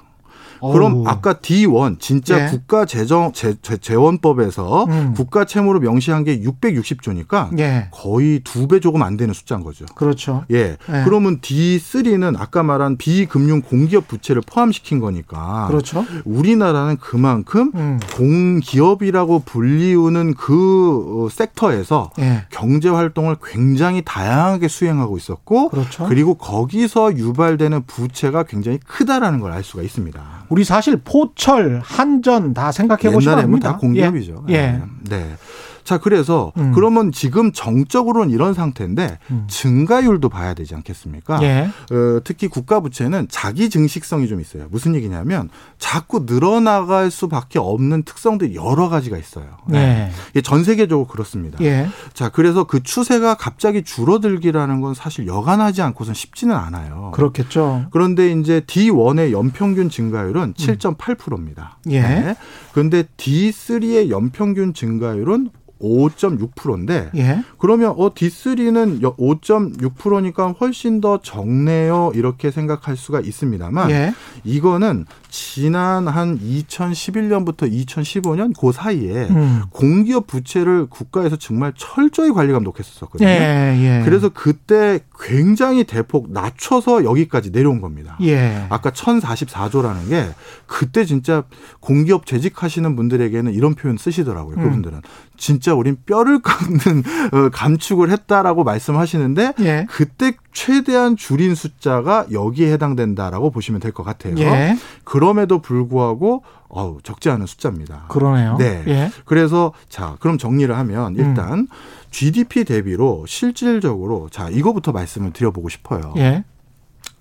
그럼 어우. 아까 D1 진짜 예. 국가 재정 재, 재, 재원법에서 음. 국가 채무로 명시한 게 660조니까 예. 거의 두 배 조금 안 되는 숫자인 거죠. 그렇죠. 예. 예. 그러면 D3는 아까 말한 비금융 공기업 부채를 포함시킨 거니까 그렇죠. 우리나라는 그만큼 음. 공기업이라고 불리우는 그 어, 섹터에서 예. 경제 활동을 굉장히 다양하게 수행하고 있었고 그렇죠. 그리고 거기서 유발되는 부채가 굉장히 크다라는 걸 알 수가 있습니다. 우리 사실 포철, 한전 다 생각해 보시면 옛날에는 압니다. 다 공기업이죠. 예. 예. 네. 네. 자, 그래서 음. 그러면 지금 정적으로는 이런 상태인데 음. 증가율도 봐야 되지 않겠습니까? 예. 어, 특히 국가 부채는 자기 증식성이 좀 있어요. 무슨 얘기냐면 자꾸 늘어나갈 수밖에 없는 특성들이 여러 가지가 있어요. 예. 이게 전 세계적으로 그렇습니다. 예. 자, 그래서 그 추세가 갑자기 줄어들기라는 건 사실 여간하지 않고선 쉽지는 않아요. 그렇겠죠. 그런데 이제 D1의 연평균 증가율은 7.8%입니다. 음. 예. 그런데 D3의 연평균 증가율은 5.6%인데 예. 그러면 어 D3는 5.6%니까 훨씬 더 적네요 이렇게 생각할 수가 있습니다만 예. 이거는 지난 한 2011년부터 2015년 그 사이에 음. 공기업 부채를 국가에서 정말 철저히 관리 감독했었거든요. 예. 예. 그래서 그때 굉장히 대폭 낮춰서 여기까지 내려온 겁니다. 예. 아까 1044조라는 게 그때 진짜 공기업 재직하시는 분들에게는 이런 표현 쓰시더라고요. 음. 그분들은 진짜 진짜 우린 뼈를 [LAUGHS] 깎는 어, 감축을 했다라고 말씀하시는데 예. 그때 최대한 줄인 숫자가 여기에 해당된다라고 보시면 될 것 같아요. 예. 그럼에도 불구하고 어우, 적지 않은 숫자입니다. 그러네요. 네. 예. 그래서 자, 그럼 정리를 하면 일단 음. GDP 대비로 실질적으로 자, 이거부터 말씀을 드려보고 싶어요. 예.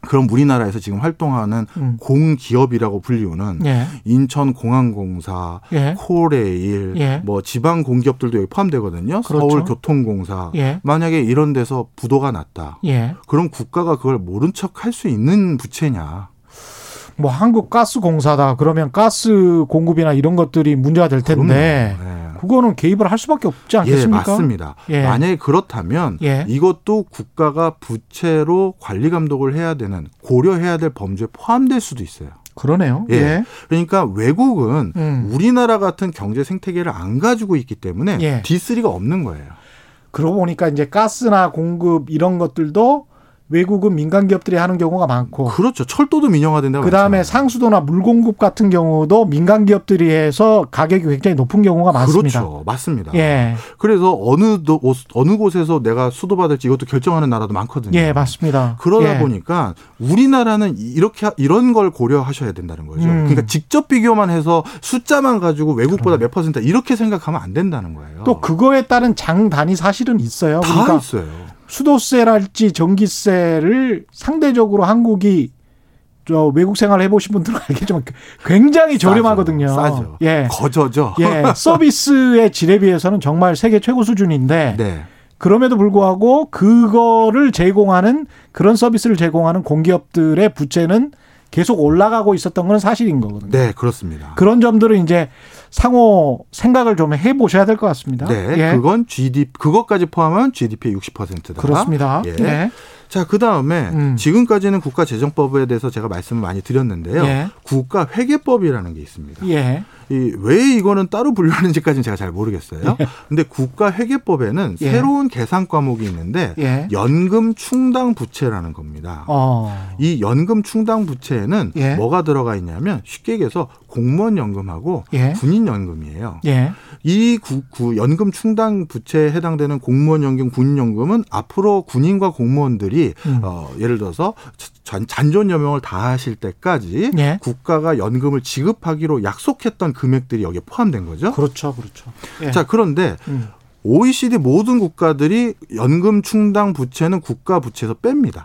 그럼 우리나라에서 지금 활동하는 음. 공기업이라고 불리우는 예. 인천공항공사, 예. 코레일, 예. 뭐 지방 공기업들도 여기 포함되거든요. 그렇죠. 서울교통공사. 예. 만약에 이런 데서 부도가 났다. 예. 그럼 국가가 그걸 모른 척 할 수 있는 부채냐? 뭐 한국 가스공사다. 그러면 가스 공급이나 이런 것들이 문제가 될 텐데 그럼요. 네. 그거는 개입을 할 수밖에 없지 예, 않겠습니까? 맞습니다. 예. 만약에 그렇다면 예. 이것도 국가가 부채로 관리 감독을 해야 되는 고려해야 될 범죄에 포함될 수도 있어요. 그러네요. 예. 예. 그러니까 외국은 음. 우리나라 같은 경제 생태계를 안 가지고 있기 때문에 예. D3가 없는 거예요. 그러고 보니까 이제 가스나 공급 이런 것들도 외국은 민간 기업들이 하는 경우가 많고 그렇죠. 철도도 민영화된 데가 그 다음에 많잖아요. 상수도나 물 공급 같은 경우도 민간 기업들이 해서 가격이 굉장히 높은 경우가 많습니다. 그렇죠. 맞습니다. 예, 그래서 어느 도, 어느 곳에서 내가 수도 받을지 이것도 결정하는 나라도 많거든요. 예, 맞습니다. 그러다 예. 보니까 우리나라는 이렇게 이런 걸 고려하셔야 된다는 거죠. 음. 그러니까 직접 비교만 해서 숫자만 가지고 외국보다 몇 퍼센트 이렇게 생각하면 안 된다는 거예요. 또 그거에 따른 장 단이 사실은 있어요. 다 그러니까 있어요. 수도세랄지 전기세를 상대적으로 한국이 저 외국 생활 해보신 분들은 [LAUGHS] 알겠지만 굉장히 저렴하거든요. 싸죠. 예. 거저죠. 예, [LAUGHS] 서비스의 질에 비해서는 정말 세계 최고 수준인데 네. 그럼에도 불구하고 그거를 제공하는 그런 서비스를 제공하는 공기업들의 부채는 계속 올라가고 있었던 건 사실인 거거든요. 네, 그렇습니다. 그런 점들은 이제 상호 생각을 좀 해보셔야 될 것 같습니다. 네, 예. 그건 GDP 그것까지 포함하면 GDP의 60%다. 그렇습니다. 예. 예. 자, 그 다음에 음. 지금까지는 국가재정법에 대해서 제가 말씀을 많이 드렸는데요. 예. 국가회계법이라는 게 있습니다. 예. 이왜 이거는 따로 분류하는지까지는 제가 잘 모르겠어요. 근데 국가회계법에는 예. 새로운 계산 과목이 있는데 예. 연금 충당 부채라는 겁니다. 어. 이 연금 충당 부채에는 예. 뭐가 들어가 있냐면 쉽게 얘기해서 공무원 연금하고 예. 군인 연금이에요. 예. 이 구, 구 연금 충당 부채에 해당되는 공무원 연금, 군인 연금은 앞으로 군인과 공무원들이 음. 어, 예를 들어서 잔, 잔존 여명을 다 하실 때까지 예. 국가가 연금을 지급하기로 약속했던 금액들이 여기에 포함된 거죠. 그렇죠. 그렇죠. 예. 자, 그런데 음. OECD 모든 국가들이 연금 충당 부채는 국가 부채에서 뺍니다.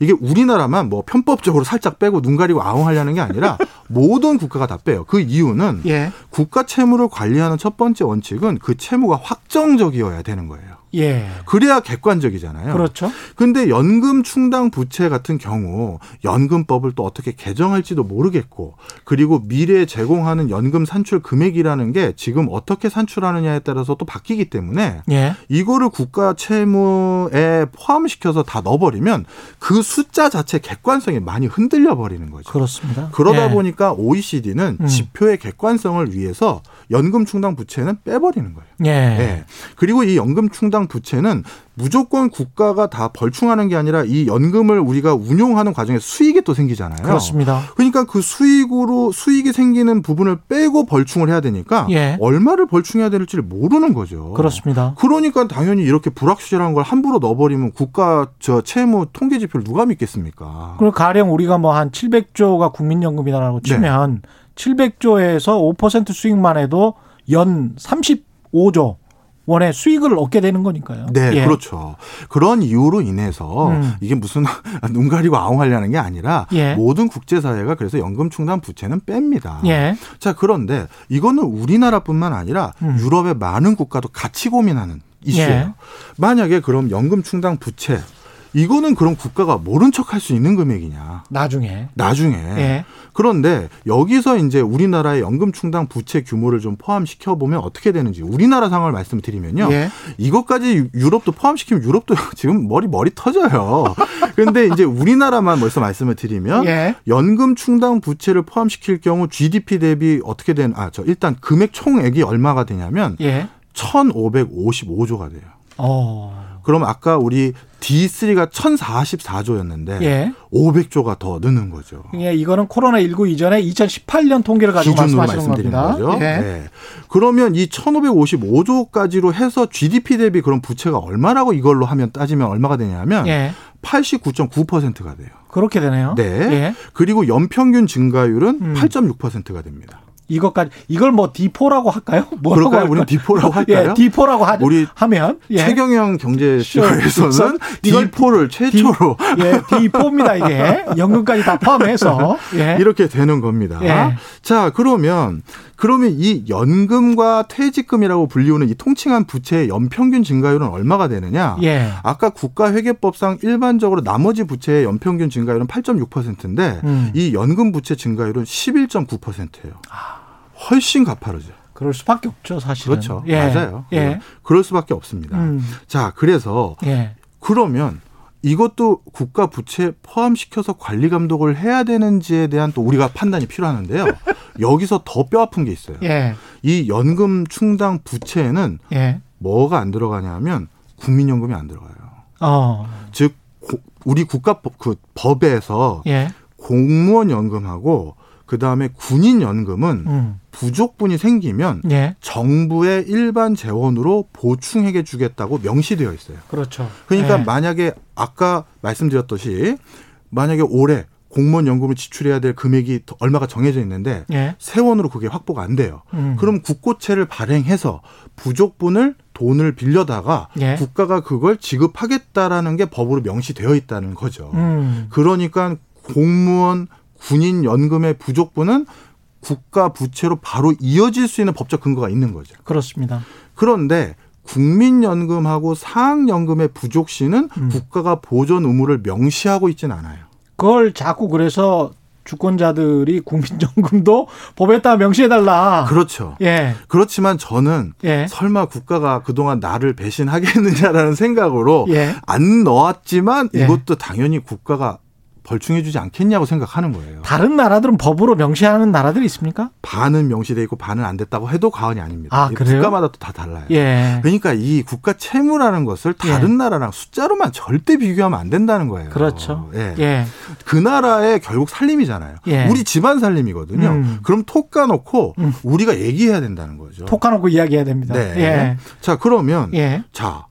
이게 우리나라만 뭐 편법적으로 살짝 빼고 눈 가리고 아웅하려는 게 아니라 [LAUGHS] 모든 국가가 다 빼요. 그 이유는 예. 국가 채무를 관리하는 첫 번째 원칙은 그 채무가 확정적이어야 되는 거예요. 예. 그래야 객관적이잖아요. 그렇죠. 근데 연금 충당 부채 같은 경우 연금법을 또 어떻게 개정할지도 모르겠고 그리고 미래에 제공하는 연금 산출 금액이라는 게 지금 어떻게 산출하느냐에 따라서 또 바뀌기 때문에 예. 이거를 국가 채무에 포함시켜서 다 넣어버리면 그 숫자 자체 객관성이 많이 흔들려 버리는 거죠. 그렇습니다. 그러다 예. 보니까 OECD는 음. 지표의 객관성을 위해서 연금 충당 부채는 빼버리는 거예요. 예. 예. 그리고 이 연금 충당 부채는 무조건 국가가 다 벌충하는 게 아니라 이 연금을 우리가 운용하는 과정에 수익이 또 생기잖아요. 그렇습니다. 그러니까 그 수익으로 수익이 생기는 부분을 빼고 벌충을 해야 되니까 예. 얼마를 벌충해야 될지를 모르는 거죠. 그렇습니다. 그러니까 당연히 이렇게 불확실한 걸 함부로 넣어버리면 국가 저 채무 통계 지표를 누가 믿겠습니까? 그리고 가령 우리가 뭐 한 700조가 국민연금이라고 네. 치면 700조에서 5% 수익만 해도 연 35조 원의 수익을 얻게 되는 거니까요. 네, 예. 그렇죠. 그런 이유로 인해서 음. 이게 무슨 [LAUGHS] 눈 가리고 아웅하려는 게 아니라 예. 모든 국제사회가 그래서 연금 충당 부채는 뺍니다. 예. 자, 그런데 이거는 우리나라뿐만 아니라 음. 유럽의 많은 국가도 같이 고민하는 이슈예요. 예. 만약에 그럼 연금 충당 부채 이거는 그럼 국가가 모른 척할 수 있는 금액이냐? 나중에. 나중에. 예. 그런데 여기서 이제 우리나라의 연금 충당 부채 규모를 좀 포함시켜 보면 어떻게 되는지 우리나라 상황을 말씀드리면요. 예. 이것까지 유- 유럽도 포함시키면 유럽도 [LAUGHS] 지금 머리 머리 터져요. 근데 이제 우리나라만 벌써 말씀을 드리면 예. 연금 충당 부채를 포함시킬 경우 GDP 대비 어떻게 된, 아, 저 일단 금액 총액이 얼마가 되냐면 예. 1,555조가 돼요. 어. 그럼 아까 우리 D3가 1,044조였는데 예. 500조가 더 느는 거죠. 예, 이거는 코로나 19 이전에 2018년 통계를 가지고 말씀하시는 겁니다. 거죠. 예. 네. 그러면 이 1,555조까지로 해서 GDP 대비 그런 부채가 얼마라고 이걸로 하면 따지면 얼마가 되냐면 예. 89.9%가 돼요. 그렇게 되네요. 네. 예. 그리고 연평균 증가율은 음. 8.6%가 됩니다. 이것까지 이걸 뭐 디포라고 할까요? [LAUGHS] 뭐라고 그럴까요? 우리 디포라고 [LAUGHS] 할까요? 예, 디포라고 하, 우리 하면 예. 최경영 경제쇼에서는 [LAUGHS] 이걸 디포를 최초로 예, 디포입니다 이게 연금까지 다 포함해서 예. 이렇게 되는 겁니다. 예. 자, 그러면 그러면 이 연금과 퇴직금이라고 불리우는 이 통칭한 부채의 연평균 증가율은 얼마가 되느냐? 예. 아까 국가회계법상 일반적으로 나머지 부채의 연평균 증가율은 8.6%인데 음. 이 연금 부채 증가율은 11.9%예요. 훨씬 가파르죠. 그럴 수밖에 없죠, 사실은. 그렇죠. 예. 맞아요. 예. 네. 그럴 수밖에 없습니다. 음. 자, 그래서 예. 그러면 이것도 국가 부채 포함시켜서 관리 감독을 해야 되는지에 대한 또 우리가 판단이 필요하는데요. [LAUGHS] 여기서 더 뼈 아픈 게 있어요. 예. 이 연금 충당 부채에는 예. 뭐가 안 들어가냐면 국민연금이 안 들어가요. 어. 즉 고- 우리 국가법 그 법에서 예. 공무원 연금하고 그 다음에 군인 연금은 음. 부족분이 생기면 예. 정부의 일반 재원으로 보충해 주겠다고 명시되어 있어요. 그렇죠. 그러니까 예. 만약에 아까 말씀드렸듯이 만약에 올해 공무원 연금을 지출해야 될 금액이 더- 얼마가 정해져 있는데 예. 세원으로 그게 확보가 안 돼요. 음. 그럼 국고채를 발행해서 부족분을 돈을 빌려다가 예. 국가가 그걸 지급하겠다라는 게 법으로 명시되어 있다는 거죠. 음. 그러니까 공무원 군인 연금의 부족분은 국가 부채로 바로 이어질 수 있는 법적 근거가 있는 거죠. 그렇습니다. 그런데 국민연금하고 사학연금의 부족 시는 음. 국가가 보존 의무를 명시하고 있지는 않아요. 그걸 자꾸 그래서 주권자들이 국민연금도 [LAUGHS] 법에 따라 명시해달라. 그렇죠. 예. 그렇지만 저는 예. 설마 국가가 그동안 나를 배신하겠느냐라는 생각으로 예. 안 넣었지만 예. 이것도 당연히 국가가 벌충해주지 않겠냐고 생각하는 거예요. 다른 나라들은 법으로 명시하는 나라들이 있습니까? 반은 명시돼 있고 반은 안 됐다고 해도 과언이 아닙니다. 아, 이 그래요? 국가마다 또 다 달라요. 예. 그러니까 이 국가 채무라는 것을 다른 나라랑 숫자로만 절대 비교하면 안 된다는 거예요. 그렇죠. 예. 예. 그 나라의 결국 살림이잖아요. 예. 우리 집안 살림이거든요. 음. 그럼 톡 까놓고 음. 우리가 얘기해야 된다는 거죠. 톡 까놓고 이야기해야 됩니다. 네. 자 그러면 예. 예. 자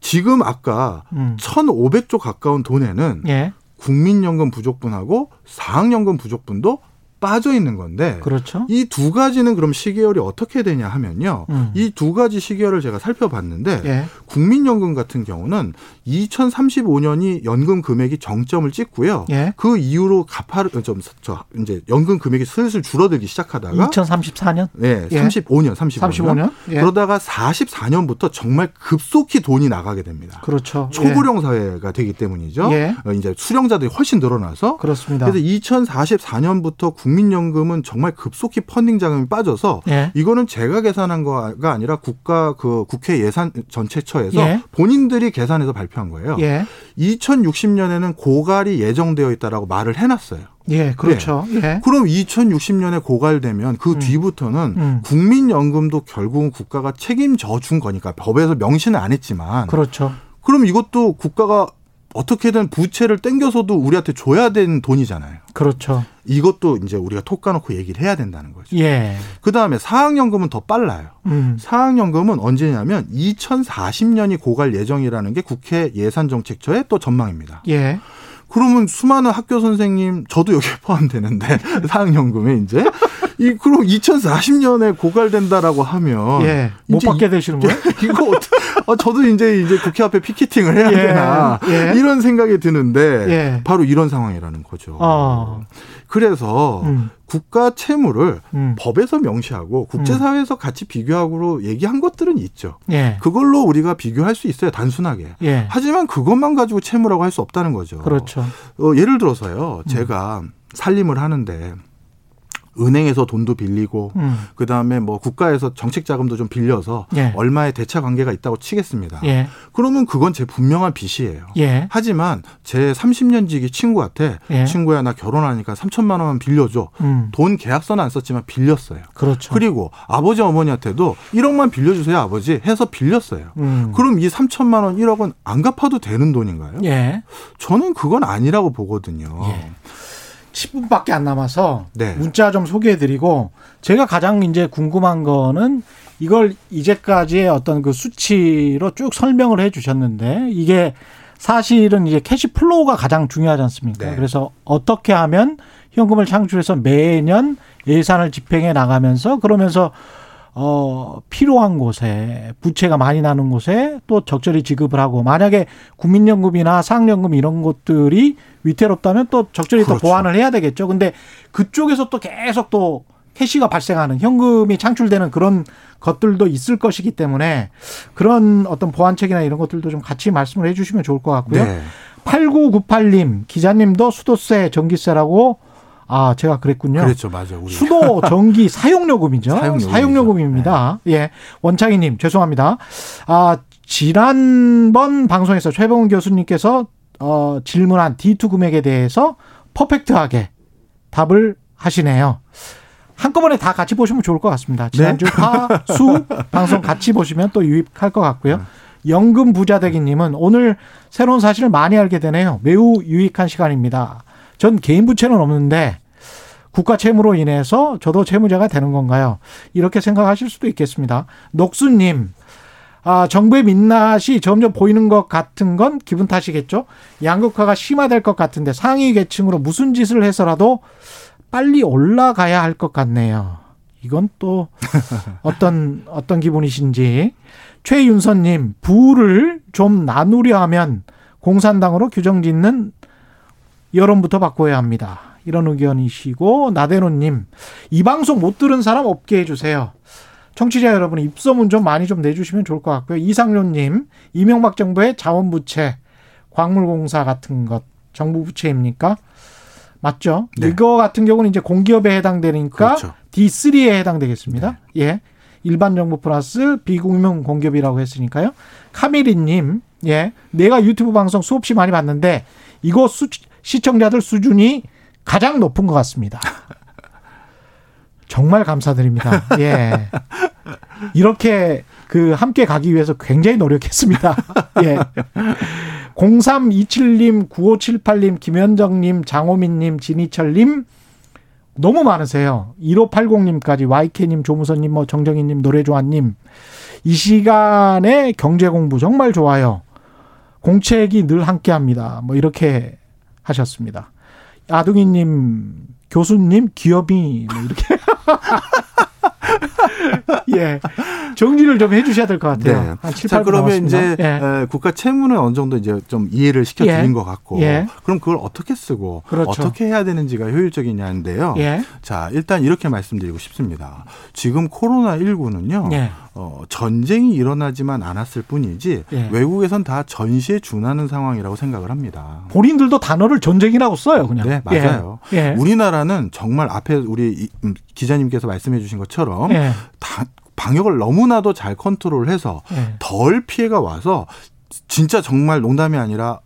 지금 아까 음. 1,500조 가까운 돈에는 예. 국민연금 부족분하고 사학연금 부족분도 빠져 있는 건데 그렇죠. 이 두 가지는 그럼 시계열이 어떻게 되냐 하면요. 음. 이두 가지 시계열을 제가 살펴봤는데 예. 국민연금 같은 경우는 2035년이 연금 금액이 정점을 찍고요. 예. 그 이후로 가파르 좀저 이제 연금 금액이 슬슬 줄어들기 시작하다가 2034년? 네, 예. 35년, 35년. 35년? 예. 그러다가 44년부터 정말 급속히 돈이 나가게 됩니다. 그렇죠. 초고령 사회가 되기 때문이죠. 예. 어, 이제 수령자들이 훨씬 늘어나서 그렇습니다. 그래서 2044년부터 국 민연금은 정말 급속히 펀딩 자금이 빠져서 예. 이거는 제가 계산한 거가 아니라 국가 그 국회 예산 전체처에서 예. 본인들이 계산해서 발표한 거예요. 예. 2060년에는 고갈이 예정되어 있다라고 말을 해놨어요. 예, 그렇죠. 예. 그럼 2060년에 고갈되면 그 뒤부터는 음. 국민연금도 결국은 국가가 책임져 준 거니까 법에서 명시는 안 했지만 그렇죠. 그럼 이것도 국가가 어떻게든 부채를 땡겨서도 우리한테 줘야 되는 돈이잖아요. 그렇죠. 이것도 이제 우리가 톡 까놓고 얘기를 해야 된다는 거죠. 예. 그 다음에 사학연금은 더 빨라요. 음. 사학연금은 언제냐면 2040년이 고갈 예정이라는 게 국회 예산정책처의 또 전망입니다. 예. 그러면 수많은 학교 선생님, 저도 여기에 [LAUGHS] 포함되는데, [LAUGHS] 사학연금에 이제. 이, 그럼 2040년에 고갈된다라고 하면. 예. 못 받게 이- 되시는 거예요? [LAUGHS] 이거 어떻게, 아, 저도 이제, 이제 국회 앞에 피켓팅을 해야 예. 되나. 예. 이런 생각이 드는데, 예. 바로 이런 상황이라는 거죠. 어. 그래서 음. 국가 채무를 음. 법에서 명시하고 국제사회에서 같이 비교하고 얘기한 것들은 있죠. 예. 그걸로 우리가 비교할 수 있어요, 단순하게. 예. 하지만 그것만 가지고 채무라고 할 수 없다는 거죠. 그렇죠. 어, 예를 들어서요, 제가 살림을 하는데 은행에서 돈도 빌리고 음. 그다음에 뭐 국가에서 정책 자금도 좀 빌려서 예. 얼마의 대차 관계가 있다고 치겠습니다. 예. 그러면 그건 제 분명한 빚이에요. 예. 하지만 제 30년 지기 친구한테 예. 친구야 나 결혼하니까 3천만 원만 빌려줘. 음. 돈 계약서는 안 썼지만 빌렸어요. 그렇죠. 그리고 아버지 어머니한테도 1억만 빌려주세요 아버지 해서 빌렸어요. 음. 그럼 이 3천만 원 1억은 안 갚아도 되는 돈인가요? 예. 저는 그건 아니라고 보거든요. 예. 10분밖에 안 남아서 네. 문자 좀 소개해 드리고 제가 가장 이제 궁금한 거는 이걸 이제까지의 어떤 그 수치로 쭉 설명을 해 주셨는데 이게 사실은 이제 cash flow가 가장 중요하지 않습니까? 네. 그래서 어떻게 하면 현금을 창출해서 매년 예산을 집행해 나가면서 그러면서 어 필요한 곳에 부채가 많이 나는 곳에 또 적절히 지급을 하고 만약에 국민연금이나 사학연금 이런 것들이 위태롭다면 또 적절히 또 그렇죠. 보완을 해야 되겠죠. 근데 그쪽에서 또 계속 또 캐시가 발생하는 현금이 창출되는 그런 것들도 있을 것이기 때문에 그런 어떤 보완책이나 이런 것들도 좀 같이 말씀을 해 주시면 좋을 것 같고요. 네. 8998님 기자님도 수도세 전기세라고 아 제가 그랬군요. 그렇죠, 맞아. 우리 수도 전기 [LAUGHS] 사용요금이죠. 사용요금입니다. 예. 원창희 님, 죄송합니다. 아, 지난번 방송에서 최봉훈 교수님께서 어, 질문한 D2 금액에 대해서 퍼펙트하게 답을 하시네요. 한꺼번에 다 같이 보시면 좋을 것 같습니다. 지난주 화, 수 방송 같이 보시면 또 유익할 것 같고요. 연금 부자 대기님은 오늘 새로운 사실을 많이 알게 되네요. 매우 유익한 시간입니다. 전 개인 부채는 없는데 국가 채무로 인해서 저도 채무자가 되는 건가요? 이렇게 생각하실 수도 있겠습니다. 녹수님, 아, 정부의 민낯이 점점 보이는 것 같은 건 기분 탓이겠죠? 양극화가 심화될 것 같은데 상위 계층으로 무슨 짓을 해서라도 빨리 올라가야 할 것 같네요. 이건 또 [LAUGHS] 어떤, 어떤 기분이신지. 최윤선님, 부를 좀 나누려 하면 공산당으로 규정 짓는 여론부터 바꿔야 합니다. 이런 의견이시고 나대노님 이 방송 못 들은 사람 없게 해주세요. 청취자 여러분 입소문 좀 많이 좀 내주시면 좋을 것 같고요. 이상료님 이명박 정부의 자원부채 광물공사 같은 것 정부 부채입니까? 맞죠? 네. 이거 같은 경우는 이제 공기업에 해당되니까 그렇죠. D3에 해당되겠습니다. 예. 일반 정부 플러스 비국민 공기업이라고 했으니까요. 카미리님, 예. 내가 유튜브 방송 수없이 많이 봤는데 이거 수, 시청자들 수준이 가장 높은 것 같습니다. 정말 감사드립니다. 예. 이렇게 그 함께 가기 위해서 굉장히 노력했습니다. 예. 0327님, 9578님, 김현정님, 장호민님, 진희철님, 너무 많으세요. 1580님까지, YK님, 조무선님, 뭐 정정희님, 노래조아님. 이 시간에 경제 공부 정말 좋아요. 공책이 늘 함께 합니다. 뭐 이렇게 하셨습니다. 아둥이님, 교수님, 기업이, 뭐 이렇게. [LAUGHS] [LAUGHS] 예. 정리를 좀 해주셔야 될 것 같아요. 네. 한 7, 자, 8분 그러면 남았습니다. 이제 예. 에, 국가 채무는 어느 정도 이제 좀 이해를 시켜 드린 예. 것 같고 예. 그럼 그걸 어떻게 쓰고 그렇죠. 어떻게 해야 되는지가 효율적이냐인데요. 예. 자, 일단 이렇게 말씀드리고 싶습니다. 지금 코로나 19는요. 예. 어, 전쟁이 일어나지만 않았을 뿐이지 예. 외국에선 다 전시에 준하는 상황이라고 생각을 합니다. 본인들도 단어를 전쟁이라고 써요, 그냥. 네, 맞아요. 우리나라는 정말 앞에 우리 이- 음, 기자님께서 말씀해 주신 것처럼 예. 다, 방역을 너무나도 잘 컨트롤해서 예. 덜 피해가 와서 진짜 정말 농담이 아니라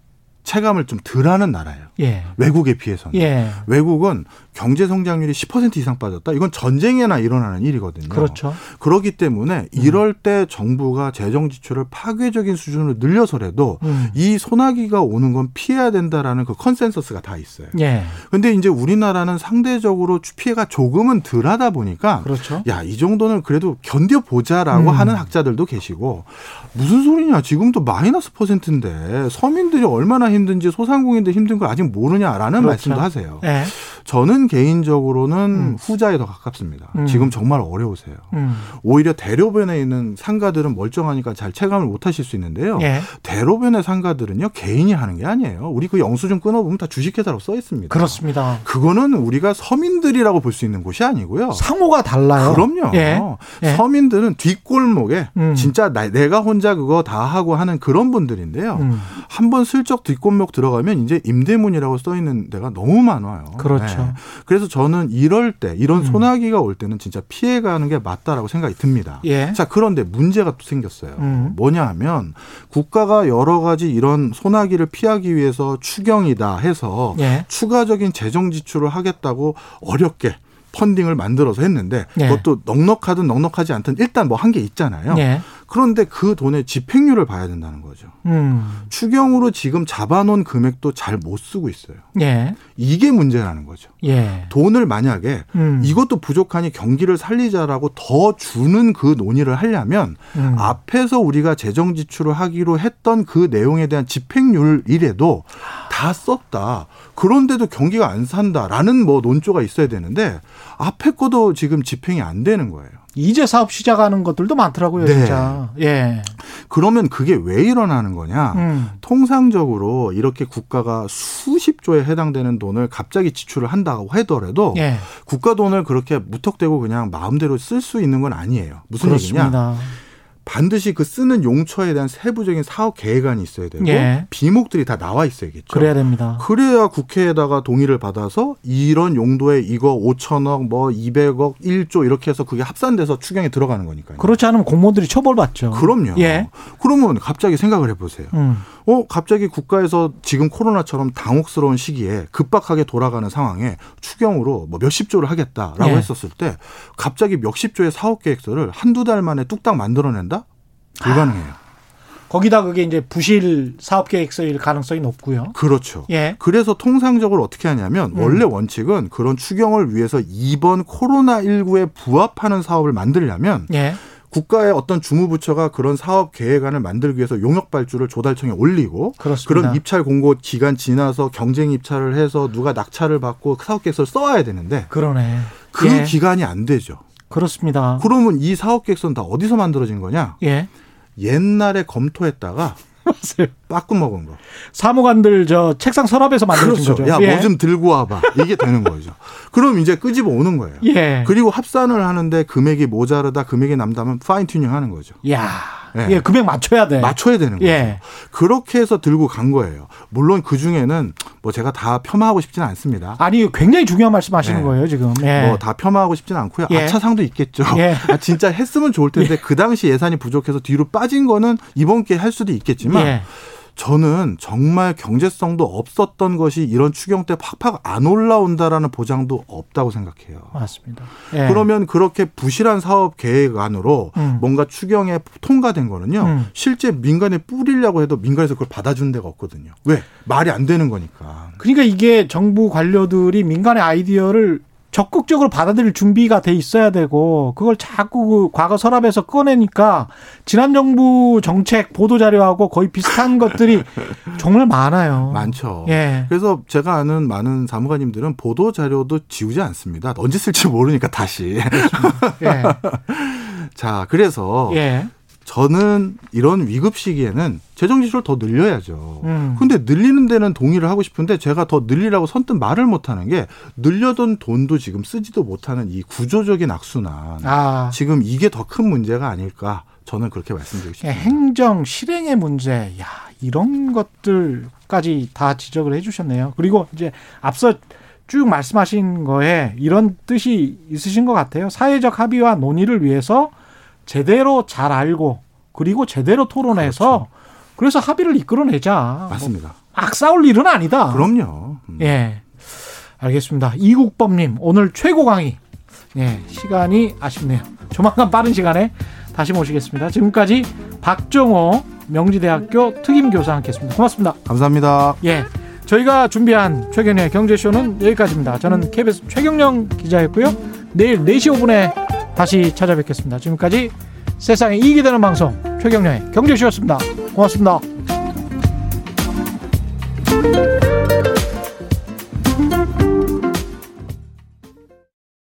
체감을 좀 덜하는 나라예요. 예. 외국에 비해서는. 예. 외국은 경제 성장률이 10% 이상 빠졌다. 이건 전쟁에나 일어나는 일이거든요. 그렇죠. 그렇기 때문에 이럴 때 정부가 재정 지출을 파괴적인 수준으로 늘려서라도 음. 이 소나기가 오는 건 피해야 된다라는 그 컨센서스가 다 있어요. 예. 근데 이제 우리나라는 상대적으로 피해가 조금은 덜하다 보니까 그렇죠. 야, 이 정도는 그래도 견뎌 보자라고 음. 하는 학자들도 계시고 무슨 소리냐. 지금도 마이너스 퍼센트인데 서민들이 얼마나 힘든지 소상공인들 힘든 걸 아직 모르냐라는 그렇죠. 말씀도 하세요. 예. 저는 개인적으로는 음. 후자에 더 가깝습니다. 음. 지금 정말 어려우세요. 음. 오히려 대로변에 있는 상가들은 멀쩡하니까 잘 체감을 못 하실 수 있는데요. 예. 대로변의 상가들은요, 개인이 하는 게 아니에요. 우리 그 영수증 끊어보면 다 주식회사로 써 있습니다. 그렇습니다. 그거는 우리가 서민들이라고 볼 수 있는 곳이 아니고요. 상호가 달라요. 그럼요. 예. 예. 서민들은 뒷골목에 음. 진짜 나- 내가 혼자 그거 다 하고 하는 그런 분들인데요. 음. 한번 슬쩍 뒷골목 들어가면 이제 임대문이라고 써 있는 데가 너무 많아요. 그렇죠. 그렇죠. 그래서 저는 이럴 때 이런 음. 소나기가 올 때는 진짜 피해가는 게 맞다라고 생각이 듭니다. 예. 자 그런데 문제가 또 생겼어요. 음. 뭐냐 하면 국가가 여러 가지 이런 소나기를 피하기 위해서 추경이다 해서 예. 추가적인 재정 지출을 하겠다고 어렵게 펀딩을 만들어서 했는데 예. 그것도 넉넉하든 넉넉하지 않든 일단 뭐 한 게 있잖아요. 예. 그런데 그 돈의 집행률을 봐야 된다는 거죠. 음. 추경으로 지금 잡아놓은 금액도 잘 못 쓰고 있어요. 예. 이게 문제라는 거죠. 예. 돈을 만약에 음. 이것도 부족하니 경기를 살리자라고 더 주는 그 논의를 하려면 음. 앞에서 우리가 재정 지출을 하기로 했던 그 내용에 대한 집행률이래도 다 썼다. 그런데도 경기가 안 산다라는 뭐 논조가 있어야 되는데 앞에 거도 지금 집행이 안 되는 거예요. 이제 사업 시작하는 것들도 많더라고요, 네. 진짜. 예. 그러면 그게 왜 일어나는 거냐? 음. 통상적으로 이렇게 국가가 수십 조에 해당되는 돈을 갑자기 지출을 한다고 하더라도 예. 국가 돈을 그렇게 무턱대고 그냥 마음대로 쓸 수 있는 건 아니에요. 무슨 그렇습니다. 얘기냐? 반드시 그 쓰는 용처에 대한 세부적인 사업 계획안이 있어야 되고 예. 비목들이 다 나와 있어야겠죠. 그래야 됩니다. 그래야 국회에다가 동의를 받아서 이런 용도에 이거 5천억 뭐 200억 1조 이렇게 해서 그게 합산돼서 추경에 들어가는 거니까요. 그렇지 않으면 공무원들이 처벌받죠. 그럼요. 예. 그러면 갑자기 생각을 해보세요. 음. 어 갑자기 국가에서 지금 코로나처럼 당혹스러운 시기에 급박하게 돌아가는 상황에 추경으로 뭐 몇십 조를 하겠다라고 예. 했었을 때 갑자기 몇십 조의 사업 계획서를 한두 달 만에 뚝딱 만들어낸다. 불가능해요. 아, 거기다 그게 이제 부실 사업 계획서일 가능성이 높고요. 그렇죠. 예. 그래서 통상적으로 어떻게 하냐면 음. 원래 원칙은 그런 추경을 위해서 이번 코로나 19에 부합하는 사업을 만들려면 예. 국가의 어떤 주무부처가 그런 사업 계획안을 만들기 위해서 용역 발주를 조달청에 올리고 그렇습니다. 그런 입찰 공고 기간 지나서 경쟁 입찰을 해서 누가 낙찰을 받고 사업 계획서를 써와야 되는데 그러네. 그 예. 기간이 안 되죠. 그렇습니다. 그러면 이 사업 계획서는 다 어디서 만들어진 거냐? 예. 옛날에 검토했다가 [LAUGHS] 빠꾸 먹은 거. 사무관들 저 책상 서랍에서 만들어진 그렇죠. 거죠. 야, 예. 뭐좀 들고 와봐. 이게 되는 거죠. 그럼 이제 끄집어 오는 거예요. 예. 그리고 합산을 하는데 금액이 모자르다, 금액이 남다면 fine tuning 하는 거죠. 야. 예. 예, 금액 맞춰야 돼. 맞춰야 되는 거죠. 예. 그렇게 해서 들고 간 거예요. 물론 그 중에는 뭐 제가 다 폄하하고 싶지는 않습니다. 아니 굉장히 중요한 말씀하시는 예. 거예요 지금. 예. 뭐 다 폄하하고 싶지는 않고요. 예. 아차상도 있겠죠. 예. [LAUGHS] 아, 진짜 했으면 좋을 텐데 그 당시 예산이 부족해서 뒤로 빠진 거는 이번 기회에 할 수도 있겠지만. 저는 정말 경제성도 없었던 것이 이런 추경 때 팍팍 안 올라온다라는 보장도 없다고 생각해요. 맞습니다. 예. 그러면 그렇게 부실한 사업 계획안으로 음. 뭔가 추경에 통과된 거는요. 음. 실제 민간에 뿌리려고 해도 민간에서 그걸 받아준 데가 없거든요. 왜? 말이 안 되는 거니까. 그러니까 이게 정부 관료들이 민간의 아이디어를 적극적으로 받아들일 준비가 돼 있어야 되고 그걸 자꾸 그 과거 서랍에서 꺼내니까 지난 정부 정책 보도 자료하고 거의 비슷한 [LAUGHS] 것들이 정말 많아요. 많죠. 예. 그래서 제가 아는 많은 사무관님들은 보도 자료도 지우지 않습니다. 언제 쓸지 모르니까 다시. 예. [LAUGHS] 자, 그래서 예. 저는 이런 위급 시기에는 재정 지출을 더 늘려야죠. 음. 근데 늘리는 데는 동의를 하고 싶은데 제가 더 늘리라고 선뜻 말을 못 하는 게 늘려둔 돈도 지금 쓰지도 못하는 이 구조적인 악순환. 아. 지금 이게 더 큰 문제가 아닐까. 저는 그렇게 말씀드리고 싶습니다. 행정 실행의 문제. 야, 이런 것들까지 다 지적을 해 주셨네요. 그리고 이제 앞서 쭉 말씀하신 거에 이런 뜻이 있으신 것 같아요. 사회적 합의와 논의를 위해서 제대로 잘 알고 그리고 제대로 토론해서 그렇죠. 그래서 합의를 이끌어내자. 맞습니다. 뭐막 싸울 일은 아니다. 그럼요. 음. 예. 알겠습니다. 이국범님 오늘 최고 강의. 예, 시간이 아쉽네요. 조만간 빠른 시간에 다시 모시겠습니다. 지금까지 박정호 명지대학교 특임교사 함께했습니다. 고맙습니다. 감사합니다. 예. 저희가 준비한 최경련의 경제쇼는 여기까지입니다. 저는 KBS 최경령 기자였고요. 내일 4시 5분에 다시 찾아뵙겠습니다. 지금까지 세상에 이익이 되는 방송 최경련의 경제쇼였습니다. 고맙습니다.